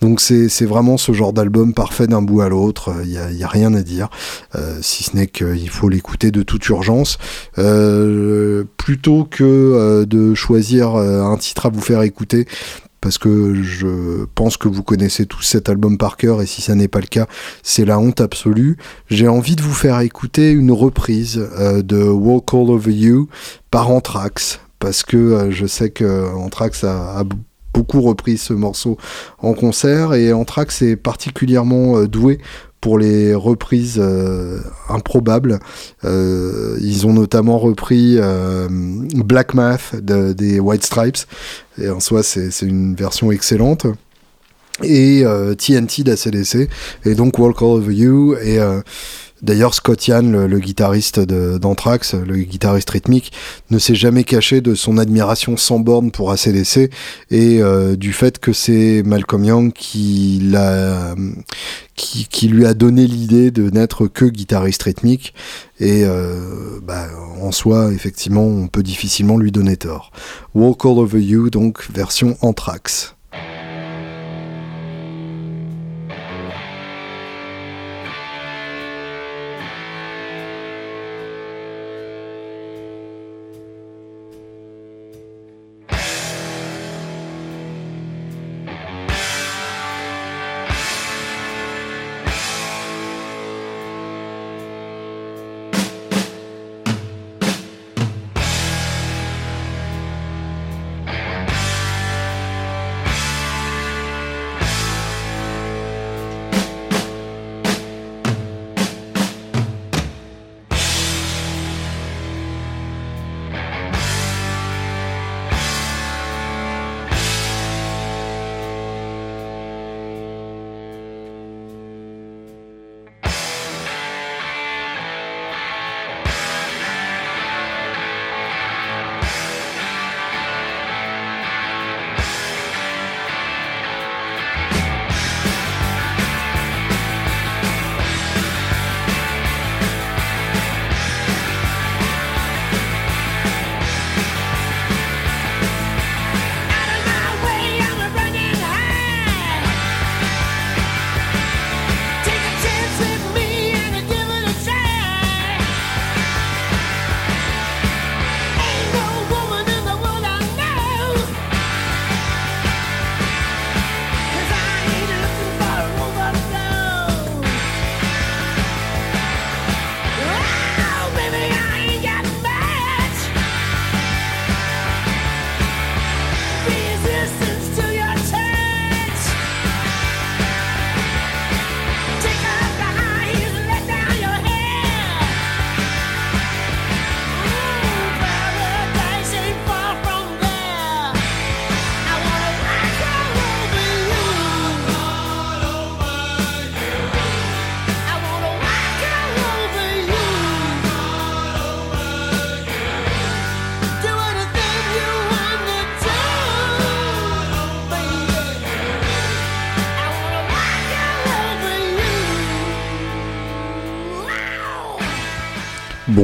Donc c'est vraiment ce genre d'album parfait d'un bout à l'autre, il n'y a, rien à dire, euh, si ce n'est qu'il faut l'écouter de toute urgence. Euh, plutôt que euh, de choisir euh, un titre à vous faire écouter, parce que je pense que vous connaissez tous cet album par cœur et si ça n'est pas le cas, c'est la honte absolue. J'ai envie de vous faire écouter une reprise de Walk All Over You par Anthrax parce que je sais que Anthrax a, a, beaucoup repris ce morceau en concert et Anthrax est particulièrement doué pour les reprises euh, improbables. Euh, ils ont notamment repris euh, Black Math des White Stripes, et en soi c'est une version excellente. et TNT d'ACDC et donc Walk All Over You et D'ailleurs, Scott Yann, le, guitariste d'Anthrax, le guitariste rythmique, ne s'est jamais caché de son admiration sans borne pour ACDC et euh, du fait que c'est Malcolm Young qui, lui a donné l'idée de n'être que guitariste rythmique. Et euh, bah, en soi, effectivement, on peut difficilement lui donner tort. Walk All Over You, donc version Anthrax.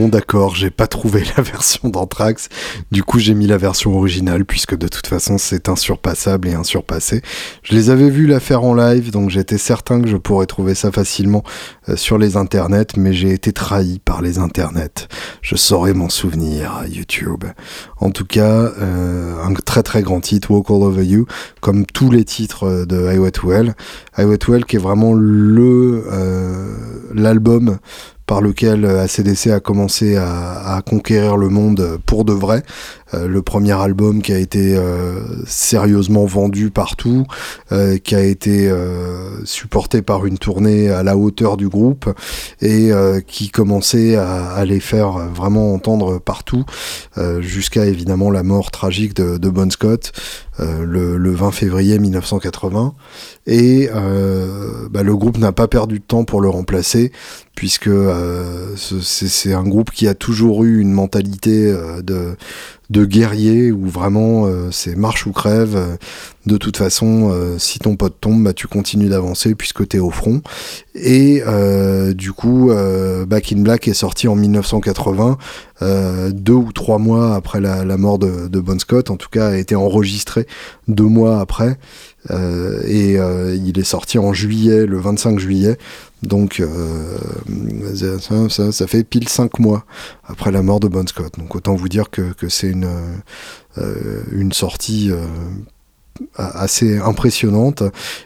D'accord, j'ai pas trouvé <laughs> la version d'Anthrax, du coup j'ai mis la version originale puisque de toute façon c'est insurpassable et insurpassé. Je les avais vus la faire en live donc j'étais certain que je pourrais trouver ça facilement euh, sur les internets mais j'ai été trahi par les internets. Je saurais m'en souvenir YouTube. En tout cas, euh, un très très grand titre, Walk All Over You, comme tous les titres euh, de Highway to Hell. Highway to Hell qui est vraiment le l'album par lequel ACDC a commencé à, conquérir le monde pour de vrai. Euh, le premier album qui a été euh, sérieusement vendu partout, euh, qui a été supporté par une tournée à la hauteur du groupe et qui commençait à, les faire vraiment entendre partout, jusqu'à évidemment la mort tragique de Bon Scott le, le, 20 février 1980. Et bah, le groupe n'a pas perdu de temps pour le remplacer, puisque c'est un groupe qui a toujours eu une mentalité de, de guerrier où vraiment euh, c'est marche ou crève. Euh, de toute façon, euh, si ton pote tombe, bah, tu continues d'avancer puisque tu es au front. Et du coup, Back in Black est sorti en 1980, deux ou trois mois après la, mort de, de, Bon Scott. En tout cas, a été enregistré deux mois après. et il est sorti en juillet, le 25 juillet. Donc euh, ça, fait pile 5 mois après la mort de Bon Scott. Donc autant vous dire que, c'est une, euh, une sortie euh, assez impressionnante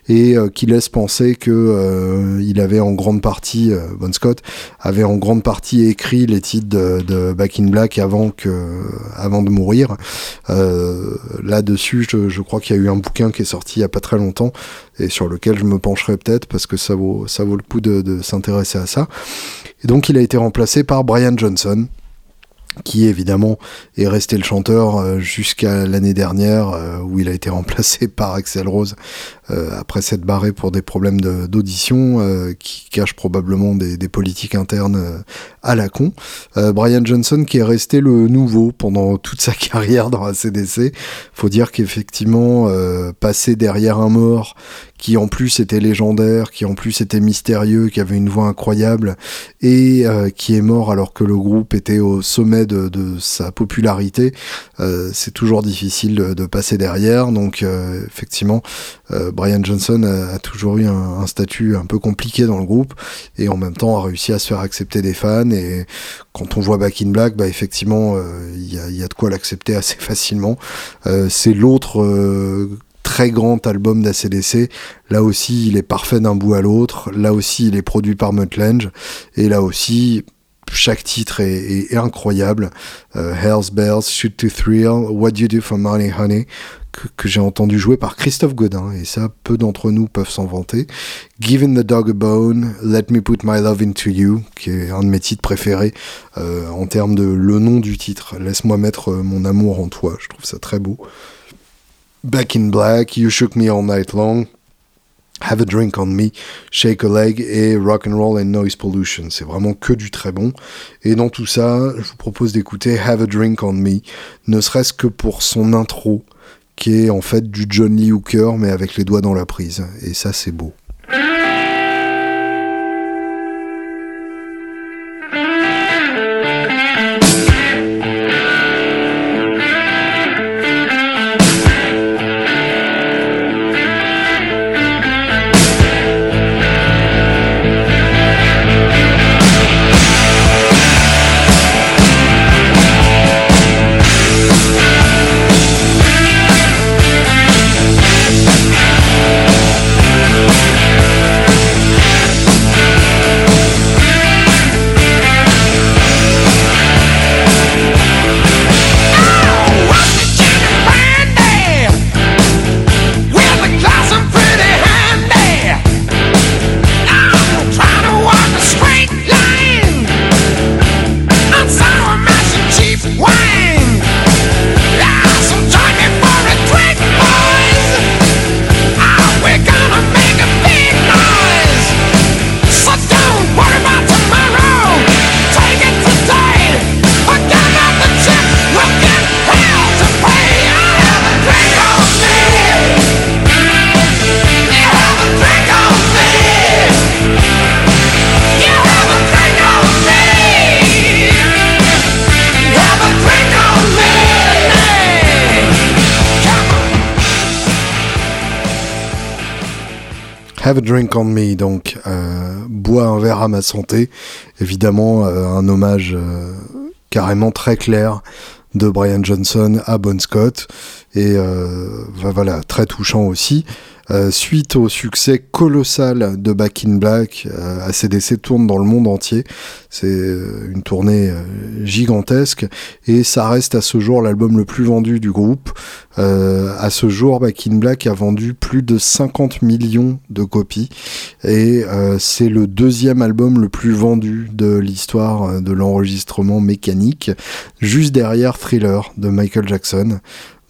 et euh, qui laisse penser que euh, il avait en grande partie euh, Bon Scott avait en grande partie écrit les titres de, Back in Black avant que avant de mourir. Là dessus je, crois qu'il y a eu un bouquin qui est sorti il y a pas très longtemps et sur lequel je me pencherai peut-être parce que ça vaut ça vaut le coup de, de s'intéresser à ça. Et donc il a été remplacé par Brian Johnson qui évidemment est resté le chanteur euh, jusqu'à l'année dernière euh, où il a été remplacé <laughs> par Axel Rose après s'être barré pour des problèmes d'audition qui cachent probablement des, des politiques internes à la con. Brian Johnson qui est resté le nouveau pendant toute sa <laughs> carrière dans la CDC. Faut dire qu'effectivement, passer derrière un mort qui en plus était légendaire, qui en plus était mystérieux, qui avait une voix incroyable et euh, qui est mort alors que le groupe était au sommet de, sa popularité, euh, c'est toujours difficile de, passer derrière. Donc euh, effectivement, Brian Johnson a, toujours eu un, statut un peu compliqué dans le groupe et en même temps a réussi à se faire accepter des fans. Et quand on voit Back in Black, bah effectivement, il y a, de quoi l'accepter <laughs> assez facilement. c'est l'autre très grand album d'ACDC. Là aussi, il est parfait d'un bout à l'autre. Là aussi, il est produit par Mutt Et là aussi, chaque titre est, incroyable. Euh, Hell's Bells, Shoot to Thrill, What Do You Do for Money Honey, que, j'ai entendu jouer par Christophe Godin, et ça, peu d'entre nous peuvent s'en vanter. Giving the Dog a Bone, Let Me Put My Love Into You, qui est un de mes titres préférés euh, en termes de le nom du titre. Laisse-moi mettre mon amour en toi, je trouve ça très beau. Back in Black, You Shook Me All Night Long, Have a Drink on Me, Shake a Leg et Rock and Roll and Noise Pollution. C'est vraiment que du très bon. Et dans tout ça, je vous propose d'écouter Have a Drink on Me, ne serait-ce que pour son intro, qui est en fait du John Lee Hooker, mais avec les doigts dans la prise. Et ça, c'est beau. Have a drink on me, donc euh, bois un verre à ma santé. Évidemment, euh, un hommage euh, carrément très clair de Brian Johnson à Bon Scott et voilà très touchant aussi. Euh, suite au succès colossal de Back in Black, euh, ACDC tourne dans le monde entier. C'est euh, une tournée gigantesque et ça reste à ce jour l'album le plus vendu du groupe. à ce jour, Back in Black a vendu plus de 50 millions de copies et c'est le deuxième album le plus vendu de l'histoire de l'enregistrement mécanique, juste derrière Thriller de Michael Jackson.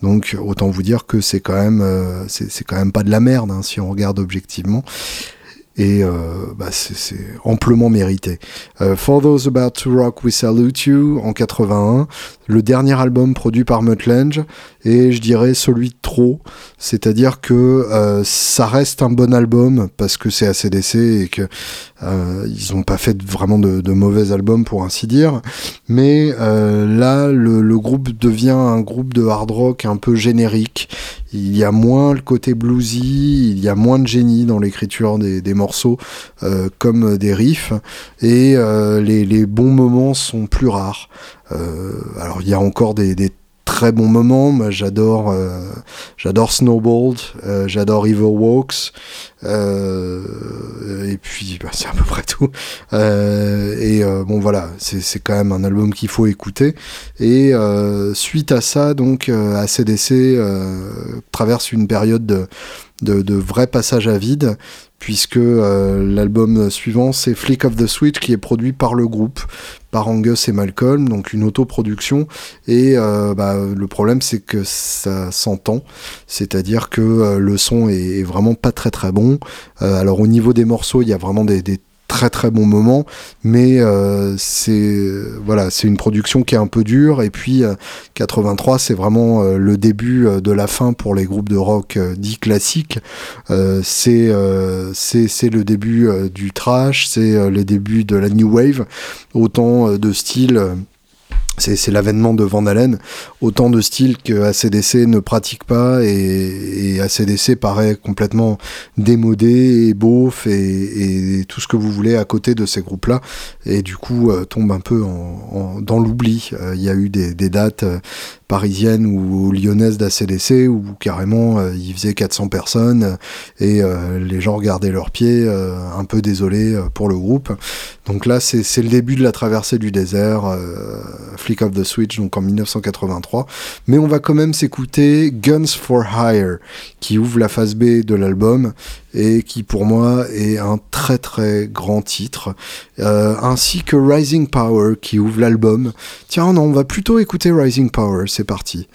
Donc autant vous dire que c'est quand même euh, c'est quand même pas de la merde hein, si on regarde objectivement et euh, bah, c'est amplement mérité. Euh, For Those About to Rock We Salute You en 81, le dernier album produit par Muttlange et je dirais celui de trop, c'est-à-dire que euh, ça reste un bon album parce que c'est ACDC et que euh, ils n'ont pas fait vraiment de, de, mauvais albums pour ainsi dire, mais euh, là le, le, groupe devient un groupe de hard rock un peu générique. Il y a moins le côté bluesy, il y a moins de génie dans l'écriture des, morceaux euh, comme des riffs et euh, les, bons moments sont plus rares. Euh, alors il y a encore des très bons moments. Moi, j'adore, euh, j'adore Snowballed, euh, j'adore Evil Walks, euh, et puis bah, c'est à peu près tout. et bon, voilà, c'est quand même un album qu'il faut écouter. Et suite à ça, donc, ACDC traverse une période de de, vrais passages à vide puisque l'album suivant c'est Flick of the Switch qui est produit par le groupe par Angus et Malcolm, donc une autoproduction. Et bah, le problème, c'est que ça s'entend, c'est-à-dire que le son est, vraiment pas très très bon. alors au niveau des morceaux, il y a vraiment des très très bon moment, mais euh, c'est voilà, c'est une production qui est un peu dure. Et puis 83, euh, c'est vraiment euh, le début de la fin pour les groupes de rock dits classiques. c'est c'est le début du trash, c'est les débuts de la new wave, autant de styles c'est l'avènement de Van Halen, autant de styles que ACDC ne pratique pas et, et ACDC paraît complètement démodé et beauf et, tout ce que vous voulez à côté de ces groupes-là et du coup euh, tombe un peu en, dans l'oubli. Euh, il y a eu des, des dates euh, parisienne ou lyonnaise d'ACDC où carrément euh, il faisait 400 personnes et euh, les gens regardaient leurs pieds euh, un peu désolés pour le groupe. Donc là c'est le début de la traversée du désert, Flick of the Switch donc en 1983. Mais on va quand même s'écouter Guns for Hire qui ouvre la phase B de l'album et qui pour moi est un très très grand titre, ainsi que Rising Power qui ouvre l'album. Tiens non, on va plutôt écouter Rising Power, c'est parti.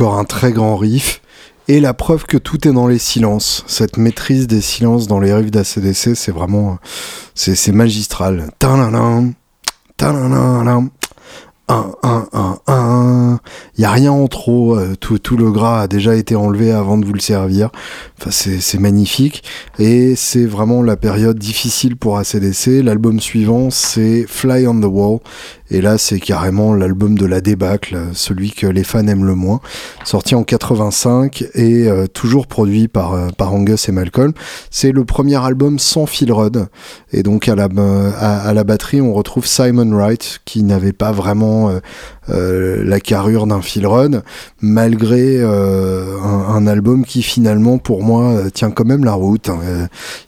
Encore un très grand riff. Et la preuve que tout est dans les silences. Cette maîtrise des silences dans les riffs d'ACDC, c'est vraiment. C'est magistral. Il n'y a rien en trop. Euh, tout, tout, le gras a déjà été enlevé avant de vous le servir. Enfin, c'est magnifique. Et c'est vraiment la période difficile pour ACDC. L'album suivant, c'est Fly on the Wall. Et là, c'est carrément l'album de la débâcle, celui que les fans aiment le moins, sorti en 85 et euh, toujours produit par, euh, par Angus et Malcolm. C'est le premier album sans Phil Rudd. Et donc à la, à, la batterie, on retrouve Simon Wright, qui n'avait pas vraiment euh, la carrure d'un Phil Rudd, malgré un, album qui finalement, pour moi, tient quand même la route.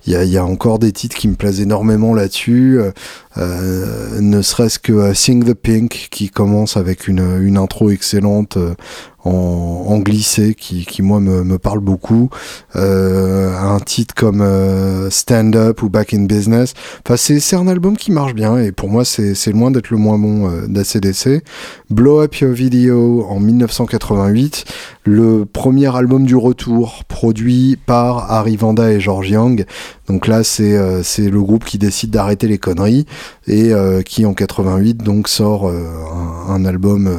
Il y, a, encore des titres qui me plaisent énormément là-dessus. Euh, ne serait-ce que euh, The Pink qui commence avec une, une intro excellente euh, en, en, glissé qui, qui moi me, me parle beaucoup. Euh, un titre comme euh, Stand Up ou Back in Business. Enfin c'est, un album qui marche bien et pour moi c'est, c'est loin d'être le moins bon euh, d'ACDC Blow Up Your Video en 1988 le premier album du retour produit par Harry Vanda et George Young. Donc là, c'est euh, le groupe qui décide d'arrêter les conneries et euh, qui en 88 donc sort euh, un, un, album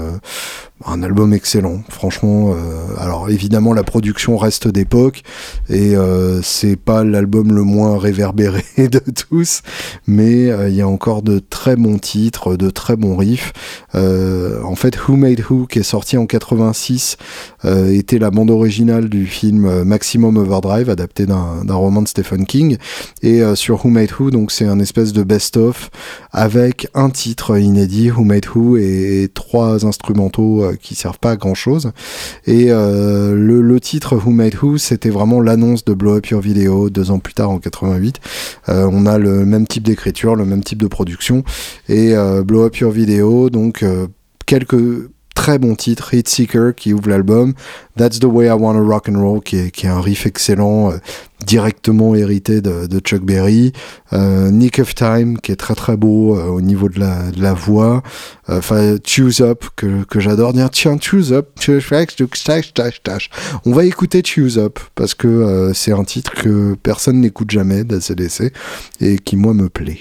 un album excellent, franchement. Euh, alors évidemment, la production reste d'époque et euh, c'est pas l'album le moins réverbéré <laughs> de tous, mais euh, il y a encore de très bons titres, de très bons riffs. en fait, Who Made Who, qui est sorti en 86, était la bande originale du film Maximum Overdrive, adapté d'un roman de Stephen King. Et sur Who Made Who, donc c'est un espèce de best-of avec un titre inédit, Who Made Who, et, trois instrumentaux qui servent pas à grand chose. Et euh, le, le, titre Who Made Who, c'était vraiment l'annonce de Blow Up Your Video deux ans plus tard en 88. Euh, on a le même type d'écriture, le même type de production. Et euh, Blow Up Your Video, donc quelques très bon titre, Hit Seeker qui ouvre l'album, That's the Way I Wanna Rock and Roll qui est, qui est un riff excellent, euh, directement hérité de, Chuck Berry, euh, Nick of Time qui est très très beau euh, au niveau de la, de la voix, enfin Choose Up que, que j'adore, tiens Choose Up, on va écouter Choose Up parce que c'est un titre que personne n'écoute jamais d'ACDC et qui moi me plaît.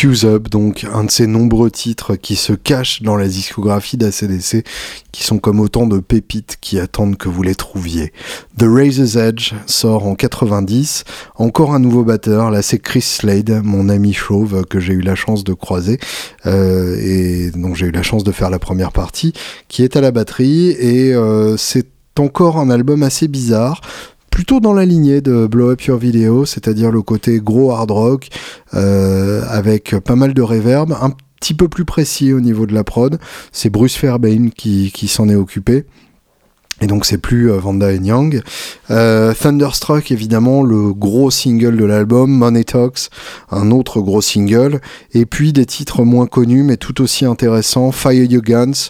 Choose Up, donc un de ces nombreux titres qui se cachent dans la discographie d'ACDC, qui sont comme autant de pépites qui attendent que vous les trouviez. The Razor's Edge sort en 90, encore un nouveau batteur, là c'est Chris Slade, mon ami chauve que j'ai eu la chance de croiser, euh, et dont j'ai eu la chance de faire la première partie, qui est à la batterie, et euh, c'est encore un album assez bizarre plutôt dans la lignée de Blow Up Your Video, c'est-à-dire le côté gros hard rock euh, avec pas mal de reverb, un petit peu plus précis au niveau de la prod. C'est Bruce Fairbairn qui, s'en est occupé. Et donc c'est plus euh, Vanda et Young. Euh, Thunderstruck, évidemment, le gros single de l'album, Money Talks, un autre gros single, et puis des titres moins connus mais tout aussi intéressants, Fire Your Guns,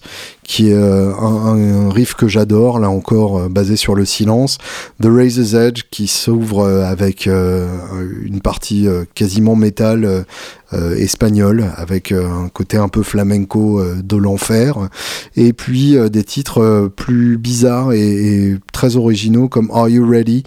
qui est euh, un, riff que j'adore, là encore euh, basé sur le silence. The Razor's Edge qui s'ouvre euh, avec une partie quasiment métal espagnol avec un côté un peu flamenco de l'enfer et puis des titres plus bizarres et, très originaux comme Are You Ready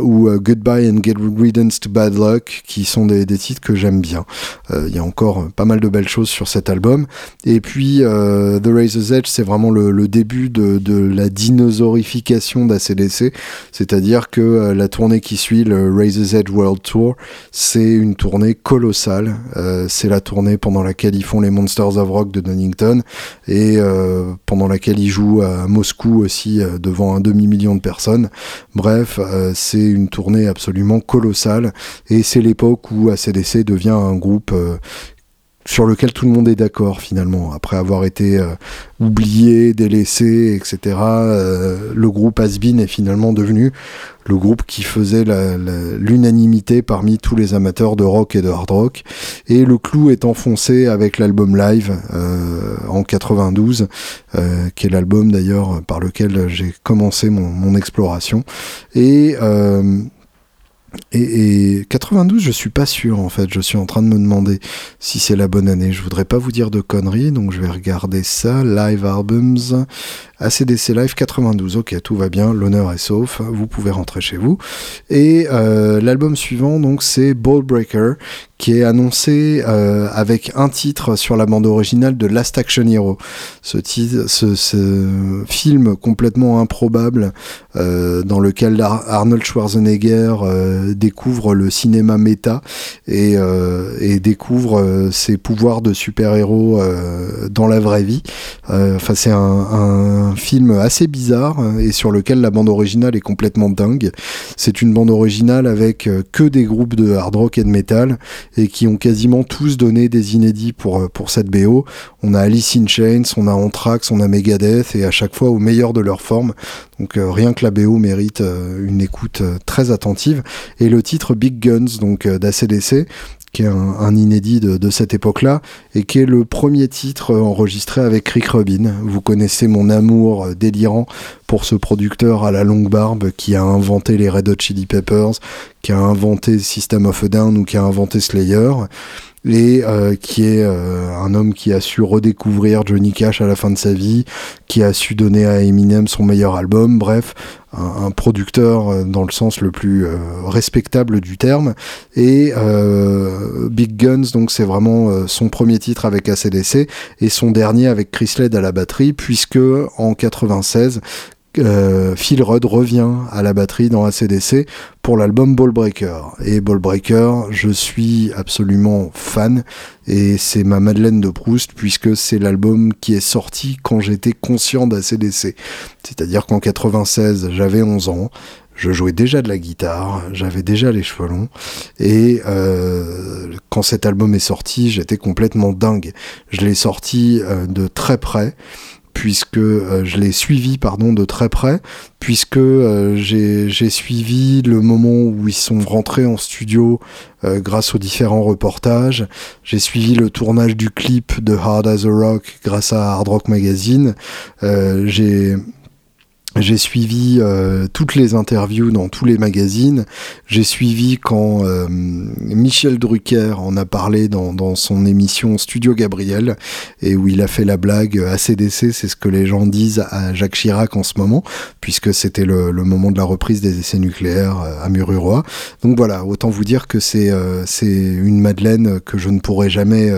ou Goodbye and Get Riddance to Bad Luck qui sont des, titres que j'aime bien. Il y a encore pas mal de belles choses sur cet album et puis The Razor's The Edge, c'est vraiment le, début de, la dinosaurification d'ACDC, c'est-à-dire que euh, la tournée qui suit, le Razor's Edge World Tour, c'est une tournée colossale. Euh, c'est la tournée pendant laquelle ils font les Monsters of Rock de Donington et euh, pendant laquelle ils jouent à Moscou aussi devant un demi-million de personnes. Bref, c'est une tournée absolument colossale et c'est l'époque où ACDC devient un groupe sur lequel tout le monde est d'accord finalement. Après avoir été euh, oublié, délaissé, etc., euh, le groupe Asbin est finalement devenu le groupe qui faisait l'unanimité parmi tous les amateurs de rock et de hard rock. Et le clou est enfoncé avec l'album live euh, en 92, qui est l'album d'ailleurs par lequel j'ai commencé mon, exploration. Et et, 92, je suis pas sûr en fait. Je suis en train de me demander si c'est la bonne année. Je voudrais pas vous dire de conneries, donc je vais regarder ça. Live albums. ACDC Live 92. Ok, tout va bien, l'honneur est sauf, vous pouvez rentrer chez vous. Et euh, l'album suivant, donc, c'est Ball Breaker, qui est annoncé euh, avec un titre sur la bande originale de Last Action Hero. Ce, film complètement improbable euh, dans lequel Arnold Schwarzenegger découvre le cinéma méta et, découvre ses pouvoirs de super-héros dans la vraie vie. Enfin, c'est un, film assez bizarre et sur lequel la bande originale est complètement dingue. C'est une bande originale avec que des groupes de hard rock et de metal et qui ont quasiment tous donné des inédits pour, euh, pour cette BO. On a Alice in Chains, on a Anthrax, on a Megadeth, et à chaque fois au meilleur de leur forme. Donc euh, rien que la BO mérite euh, une écoute très attentive. Et le titre Big Guns, donc d'ACDC, qui un, inédit de, cette époque-là, et qui est le premier titre enregistré avec Rick Rubin. Vous connaissez mon amour délirant pour ce producteur à la longue barbe qui a inventé les Red Hot Chili Peppers, qui a inventé System of a Down ou qui a inventé Slayer et euh, qui est euh, un homme qui a su redécouvrir Johnny Cash à la fin de sa vie, qui a su donner à Eminem son meilleur album, bref, un, producteur euh, dans le sens le plus respectable du terme. Et Big Guns, donc c'est vraiment son premier titre avec ACDC et son dernier avec Chris Led à la batterie, puisque en 96, euh, Phil Rudd revient à la batterie dans ACDC pour l'album Ballbreaker. Et Ballbreaker, je suis absolument fan et c'est ma Madeleine de Proust puisque c'est l'album qui est sorti quand j'étais conscient d'ACDC. C'est-à-dire qu'en 96, j'avais 11 ans, je jouais déjà de la guitare, j'avais déjà les cheveux longs, et euh, quand cet album est sorti, j'étais complètement dingue. Je l'ai sorti euh, de très près, puisque euh, je l'ai suivi pardon de très près puisque euh, j'ai suivi le moment où ils sont rentrés en studio euh, grâce aux différents reportages. J'ai suivi le tournage du clip de Hard as a Rock grâce à Hard Rock Magazine. J'ai j'ai suivi euh, toutes les interviews dans tous les magazines. J'ai suivi quand euh, Michel Drucker en a parlé dans, dans, son émission Studio Gabriel et où il a fait la blague ACDC, c'est ce que les gens disent à Jacques Chirac en ce moment, puisque c'était le, le, moment de la reprise des essais nucléaires euh, à Mururoa. Donc voilà, autant vous dire que c'est c'est une Madeleine que je ne pourrai jamais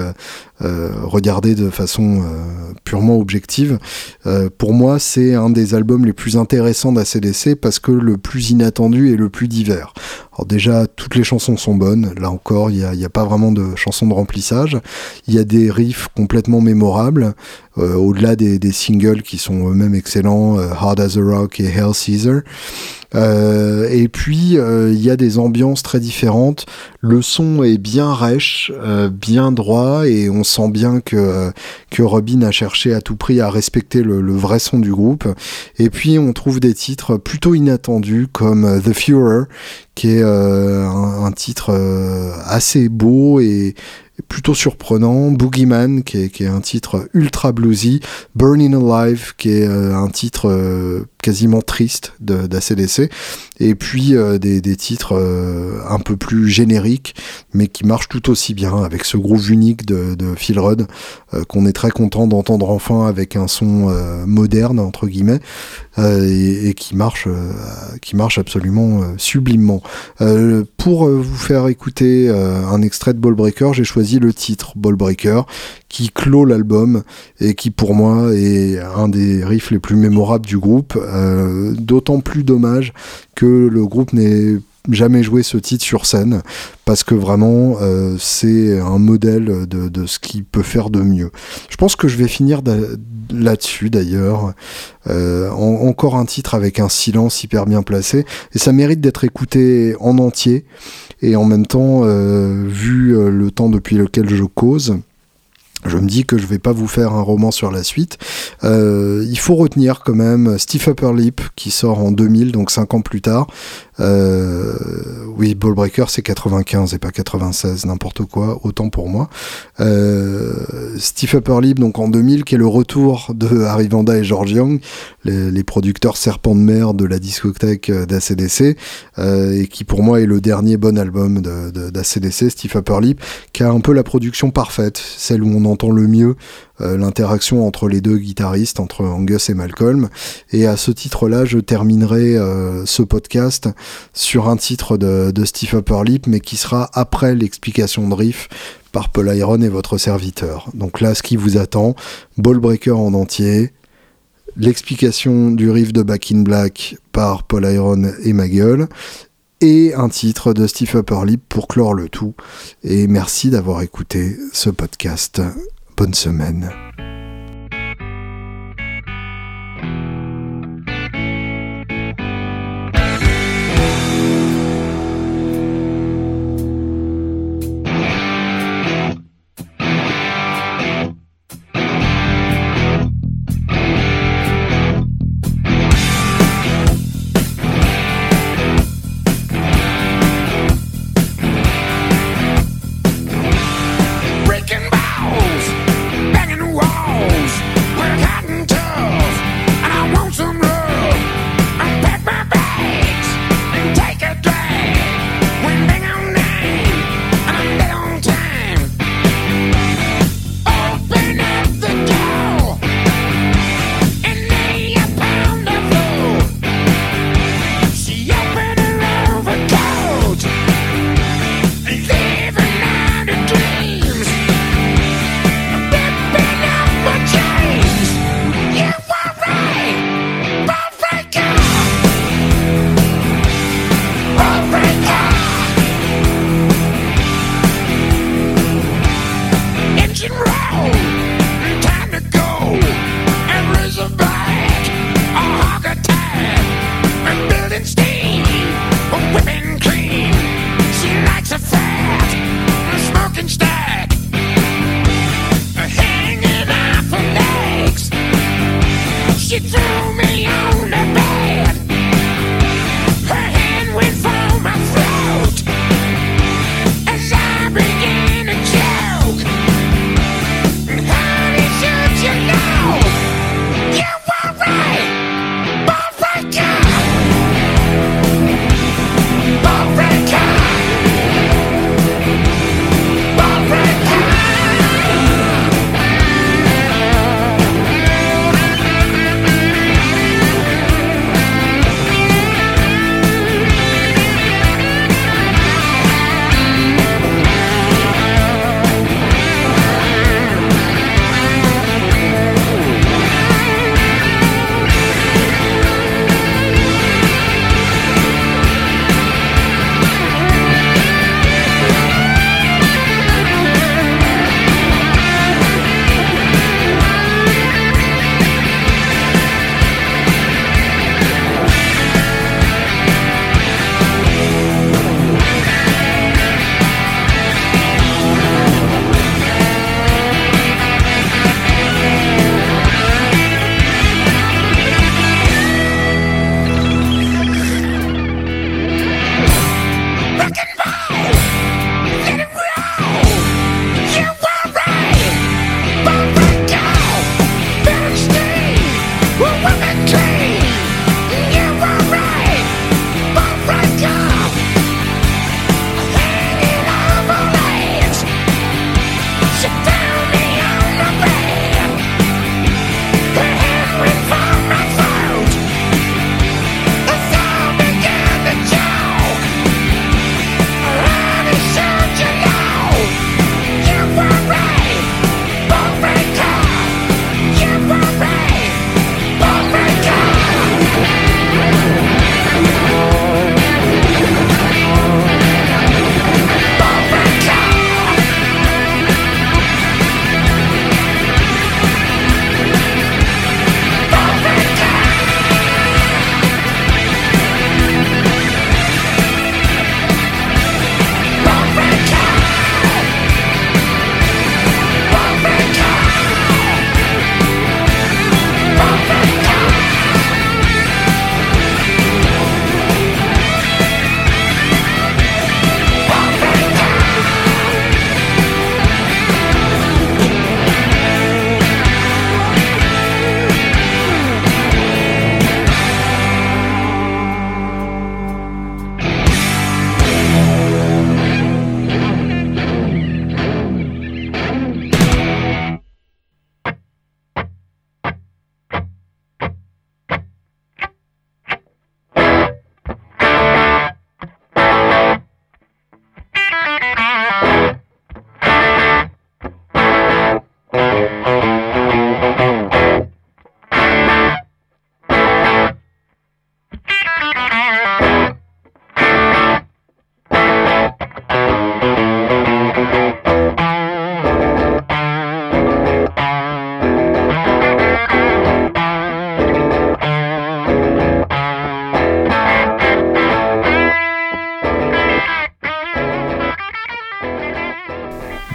euh, regarder de façon euh, purement objective. Euh, pour moi, c'est un des albums les plus intéressants d'ACDC parce que le plus inattendu et le plus divers. Alors déjà, toutes les chansons sont bonnes. Là encore, il n'y a, a, pas vraiment de chansons de remplissage. Il y a des riffs complètement mémorables, au-delà des, des, singles qui sont eux-mêmes excellents, Hard as a Rock et Hell Caesar. Euh, et puis euh, il y a des ambiances très différentes. Le son est bien rêche, euh, bien droit, et on sent bien que que Robin a cherché à tout prix à respecter le, vrai son du groupe. Et puis on trouve des titres plutôt inattendus comme The Führer, qui est un, titre assez beau et plutôt surprenant, Boogeyman qui est, un titre ultra bluesy, Burning Alive qui est un titre quasiment triste d'ACDC, et puis euh, des, titres euh, un peu plus génériques, mais qui marchent tout aussi bien avec ce groove unique de, Phil Rudd, euh, qu'on est très content d'entendre enfin avec un son moderne, entre guillemets, et, et, qui marche, qui marche absolument sublimement. pour vous faire écouter un extrait de Ballbreaker, j'ai choisi le titre Ballbreaker, qui clôt l'album et qui pour moi est un des riffs les plus mémorables du groupe. Euh, d'autant plus dommage que le groupe n'ait jamais joué ce titre sur scène parce que vraiment euh, c'est un modèle de, de, ce qu'il peut faire de mieux. Je pense que je vais finir là-dessus d'ailleurs. Euh, encore un titre avec un silence hyper bien placé et ça mérite d'être écouté en entier et en même temps vu le temps depuis lequel je cause je me dis que je vais pas vous faire un roman sur la suite. Euh, il faut retenir quand même Steve Upper Lip qui sort en 2000, donc 5 ans plus tard. Euh, oui, Ballbreaker c'est 95 et pas 96, n'importe quoi, autant pour moi. Euh, Steve Upper Lip donc en 2000 qui est le retour de Harry Vanda et George Young, les, producteurs serpents de mer de la discothèque d'ACDC euh, et qui pour moi est le dernier bon album d'ACDC, Steve Upper Lip, qui a un peu la production parfaite, celle où on entend le mieux l'interaction entre les deux guitaristes, entre Angus et Malcolm. Et à ce titre-là, je terminerai ce podcast sur un titre de, de Steve Upperlip, mais qui sera après l'explication de riff par Paul Iron et votre serviteur. Donc là, ce qui vous attend, Ballbreaker en entier, l'explication du riff de Back in Black par Paul Iron et ma gueule, et un titre de Steve Upperlip pour clore le tout. Et merci d'avoir écouté ce podcast. Bonne semaine.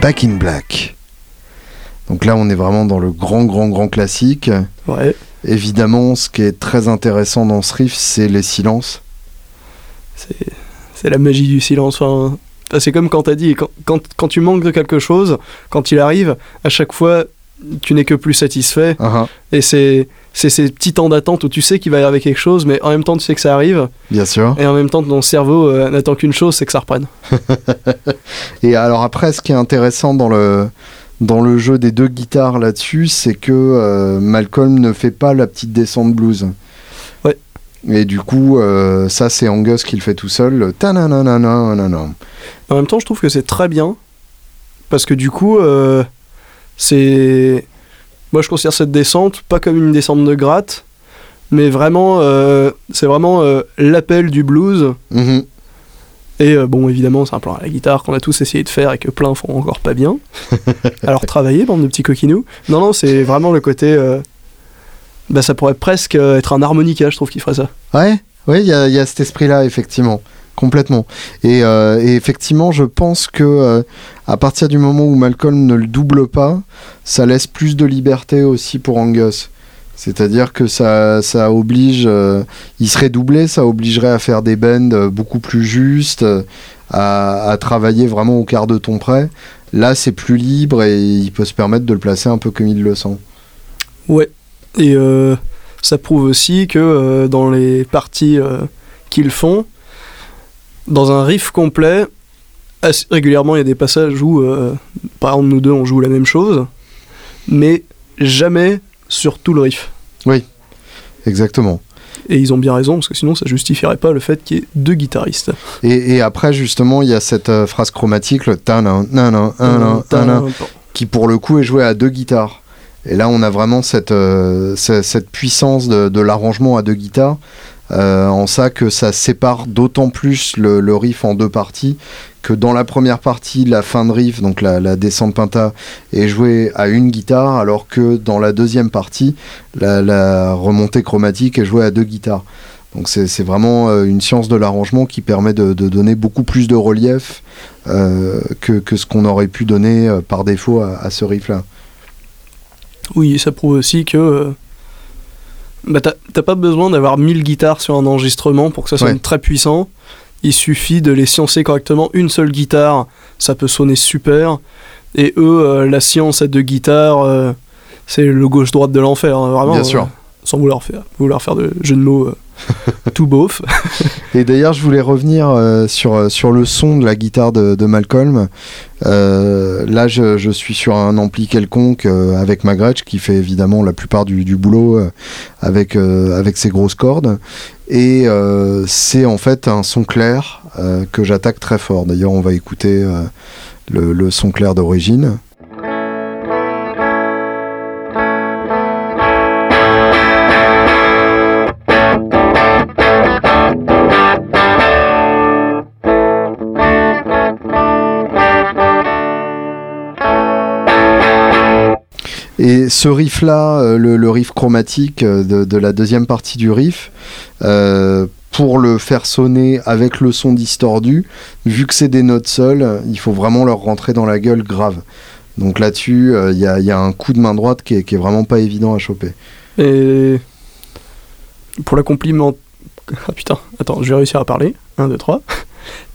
Back in Black. Donc là, on est vraiment dans le grand, grand, grand classique. Ouais. Évidemment, ce qui est très intéressant dans ce riff, c'est les silences. C'est, la magie du silence. Enfin, c'est comme quand t'as dit, quand, quand, quand tu manques de quelque chose, quand il arrive, à chaque fois, tu n'es que plus satisfait. Uh-huh. Et c'est, c'est ces petits temps d'attente où tu sais qu'il va y arriver quelque chose, mais en même temps, tu sais que ça arrive. Bien sûr. Et en même temps, ton cerveau euh, n'attend qu'une chose, c'est que ça reprenne. <laughs> Et alors après, ce qui est intéressant dans le, dans le jeu des deux guitares là-dessus, c'est que euh, Malcolm ne fait pas la petite descente blues. Ouais. Et du coup, euh, ça c'est Angus qui le fait tout seul. En même temps, je trouve que c'est très bien. Parce que du coup, c'est. Moi, je considère cette descente pas comme une descente de gratte, mais vraiment, euh, c'est vraiment euh, l'appel du blues. Mhm. Et euh, bon, évidemment, c'est un plan à la guitare qu'on a tous essayé de faire et que plein font encore pas bien. <laughs> Alors, travailler, bande de petits coquinous. Non, non, c'est vraiment le côté. Bah, ça pourrait presque être un harmonica, je trouve, qui ferait ça. Ouais, ouais, il y y a cet esprit-là, effectivement. Complètement. Et, euh, et effectivement, je pense que euh, à partir du moment où Malcolm ne le double pas, ça laisse plus de liberté aussi pour Angus. C'est-à-dire que ça, ça oblige, euh, il serait doublé, ça obligerait à faire des bends beaucoup plus justes, à, à travailler vraiment au quart de ton près. Là, c'est plus libre et il peut se permettre de le placer un peu comme il le sent. Ouais. Et ça prouve aussi que dans les parties qu'ils font, dans un riff complet, assez régulièrement il y a des passages où, euh, par exemple, nous deux on joue la même chose, mais jamais sur tout le riff. Exactement. Et ils ont bien raison, parce que sinon ça justifierait pas le fait qu'il y ait deux guitaristes. Et, et après, justement, il y a cette euh, phrase chromatique, le ta-nan, nan-nan, un-nan, un-nan, qui pour le coup est joué à deux guitares. Et là, on a vraiment cette, euh, ce- cette puissance de, de l'arrangement à deux guitares, euh, en ça que ça sépare d'autant plus le, riff en deux parties, que dans la première partie, la fin de riff, donc la, descente penta, est jouée à une guitare, alors que dans la deuxième partie, la, remontée chromatique est jouée à deux guitares. Donc c'est vraiment euh, une science de l'arrangement qui permet de, donner beaucoup plus de relief euh, que, ce qu'on aurait pu donner par défaut à, à ce riff-là. Oui, et ça prouve aussi que. Bah, t'as pas besoin d'avoir 1000 guitares sur un enregistrement pour que ça sonne Ouais. très puissant. Il suffit de les sciencer correctement. Une seule guitare, ça peut sonner super. Et eux, euh, la science à deux guitares, euh, c'est le gauche-droite de l'enfer. hein, vraiment. Bien sûr. euh, sans vouloir faire, vouloir faire de jeu de mots <laughs> tout beauf. Et d'ailleurs, je voulais revenir euh, sur, euh, sur le son de la guitare de, de Malcolm. Euh, là, je, je suis sur un ampli quelconque euh, avec ma Gretsch qui fait évidemment la plupart du, du boulot avec, avec ses grosses cordes. Et c'est en fait un son clair que j'attaque très fort. D'ailleurs, on va écouter le, le son clair d'origine. Et ce riff-là, euh, le, le riff chromatique euh, de, de la deuxième partie du riff, euh, pour le faire sonner avec le son distordu, vu que c'est des notes seules, il faut vraiment leur rentrer dans la gueule grave. Donc là-dessus, euh, il y, a, il y a un coup de main droite qui est, qui est vraiment pas évident à choper. Et pour la compliment... <laughs> Ah putain, attends, je vais réussir à parler. 1, 2, 3.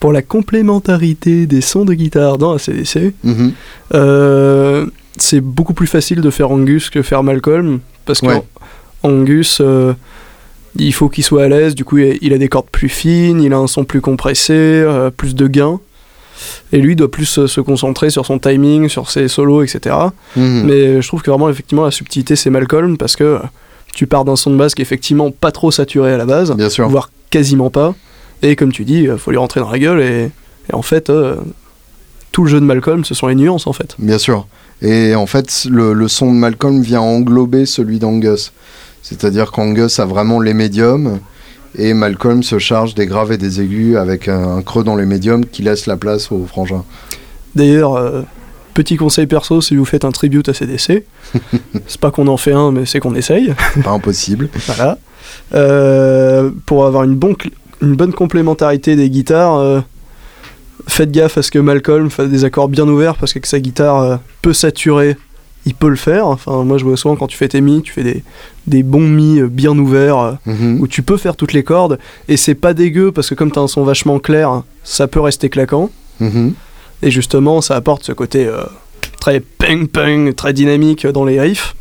Pour la complémentarité des sons de guitare dans ACDC, Mhm. euh, c'est beaucoup plus facile de faire Angus que faire Malcolm. Parce que Ouais. Angus, euh, il faut qu'il soit à l'aise, du coup il a, des cordes plus fines, il a un son plus compressé, euh, plus de gain. Et lui doit plus euh, se concentrer sur son timing, sur ses solos, etc. Mhm. Mais je trouve que vraiment, effectivement, la subtilité, c'est Malcolm parce que tu pars d'un son de base qui est effectivement pas trop saturé à la base, Bien sûr. voire quasiment pas. Et comme tu dis, faut lui rentrer dans la gueule. Et, et en fait, euh, tout le jeu de Malcolm, ce sont les nuances en fait. Bien sûr. Et en fait, le, le son de Malcolm vient englober celui d'Angus. C'est-à-dire qu'Angus a vraiment les médiums et Malcolm se charge des graves et des aigus avec un, un creux dans les médiums qui laisse la place aux frangins. D'ailleurs, euh, petit conseil perso, si vous faites un tribute à CDC, <laughs> c'est pas qu'on en fait un, mais c'est qu'on essaye. Pas impossible. <laughs> Voilà. Euh, pour avoir une, bon cl- une bonne complémentarité des guitares, euh, faites gaffe à ce que Malcolm fasse des accords bien ouverts parce que sa guitare euh, peut saturer, il peut le faire. Enfin, moi je vois souvent quand tu fais tes mi, tu fais des, des bons mi euh, bien ouverts euh, Mhm. où tu peux faire toutes les cordes et c'est pas dégueu parce que comme t'as un son vachement clair, ça peut rester claquant Mhm. et justement ça apporte ce côté euh, très ping ping, très dynamique dans les riffs.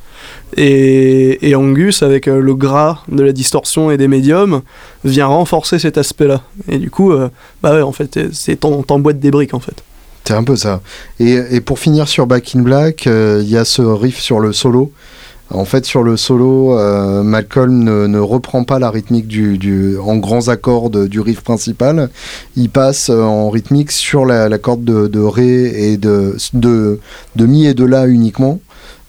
Et, Angus, avec euh, le gras de la distorsion et des médiums, vient renforcer cet aspect-là. Et du coup, euh, bah ouais, en fait, c'est t'emboîtes des briques en fait. C'est un peu ça. Et, pour finir sur Back in Black, euh, il y a ce riff sur le solo. En fait, sur le solo, euh, Malcolm ne, reprend pas la rythmique du, en grands accords du riff principal. Il passe en rythmique sur la, corde de, Ré et de, de Mi et de La uniquement.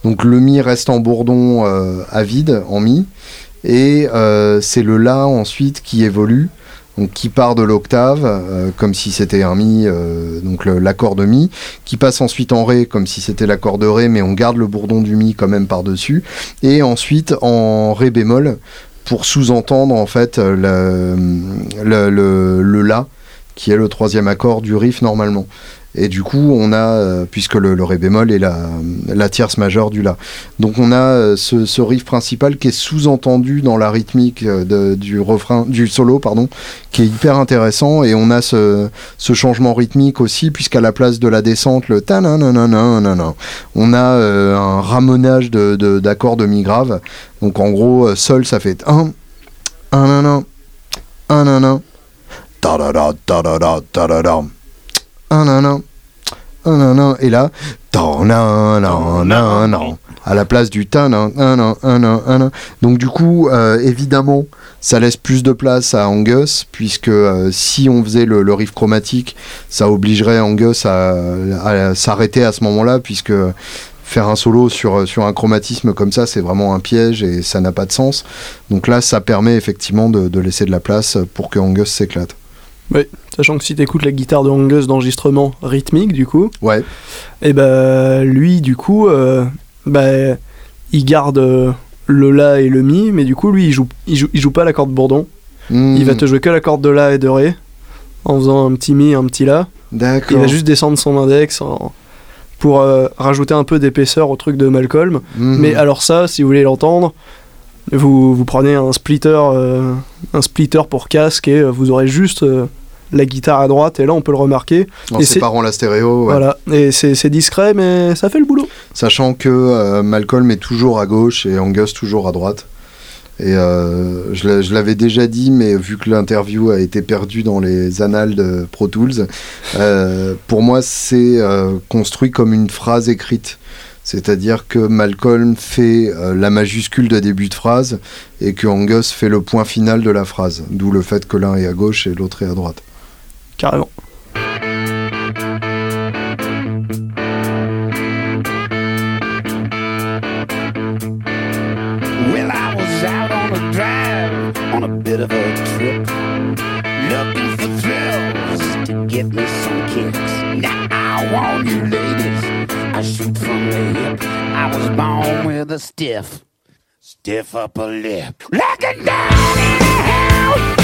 Donc le Mi reste en bourdon euh, à vide, en Mi. Et euh, c'est le La ensuite qui évolue donc qui part de l'octave euh, comme si c'était un mi, euh, donc l'accord de mi, qui passe ensuite en ré comme si c'était l'accord de ré, mais on garde le bourdon du mi quand même par dessus, et ensuite en ré bémol pour sous-entendre en fait euh, le la qui est le troisième accord du riff normalement. Et du coup, on a, euh, puisque le, le ré bémol est la, la tierce majeure du la. Donc on a euh, ce, ce riff principal qui est sous-entendu dans la rythmique euh, de- du refrain, du solo, pardon, qui est hyper intéressant. Et on a ce, ce changement rythmique aussi, puisqu'à la place de la descente, le ta on a euh, un ramonage de- de- d'accords de, mi grave. Donc en gros, euh, sol, ça fait 1, 1, 1, 1, 1, 1, 1, ta da da ta da da ta da da, 1, 1, 1, 1, 1, 1, et là, na na na, à la place du ta na na na na na na. Donc du coup, euh, évidemment, ça laisse plus de place à Angus, puisque euh, si on faisait le, le riff chromatique, ça obligerait Angus à, à s'arrêter à ce moment-là, puisque faire un solo sur, sur un chromatisme comme ça, c'est vraiment un piège et ça n'a pas de sens. Donc là, ça permet effectivement de, de laisser de la place pour que Angus s'éclate. Sachant que si t'écoutes la guitare de Angus d'enregistrement rythmique, du coup, Ouais, et bah lui, du coup, euh, bah, il garde euh, le La et le Mi, mais du coup, lui, il joue, il joue, il joue pas la corde bourdon. Hmm, Il va te jouer que la corde de La et de Ré, en faisant un petit Mi, un petit La. Il D'accord. va juste descendre son index en- pour euh, rajouter un peu d'épaisseur au truc de Malcolm. Mhm. Mais alors ça, si vous voulez l'entendre, vous, vous prenez un splitter, euh, un splitter pour casque et vous aurez juste euh, la guitare à droite et là on peut le remarquer. en et séparant la stéréo, ouais. Voilà, et c'est discret mais ça fait le boulot. sachant que euh, Malcolm est toujours à gauche et Angus toujours à droite. Et euh, je l'a- je l'avais déjà dit, mais vu que l'interview a été perdue dans les annales de Pro Tools, euh, pour moi c'est construit comme une phrase écrite. C'est-à-dire que Malcolm fait euh, la majuscule de début de phrase et que Angus fait le point final de la phrase. D'où le fait que l'un est à gauche et l'autre est à droite. Carrément. Well, I was out on a drive on a bit of a trip, looking for thrills to get me some kicks. Now I want you ladies, I shoot from the hip. I was born with a stiff, stiff upper lip, a down in the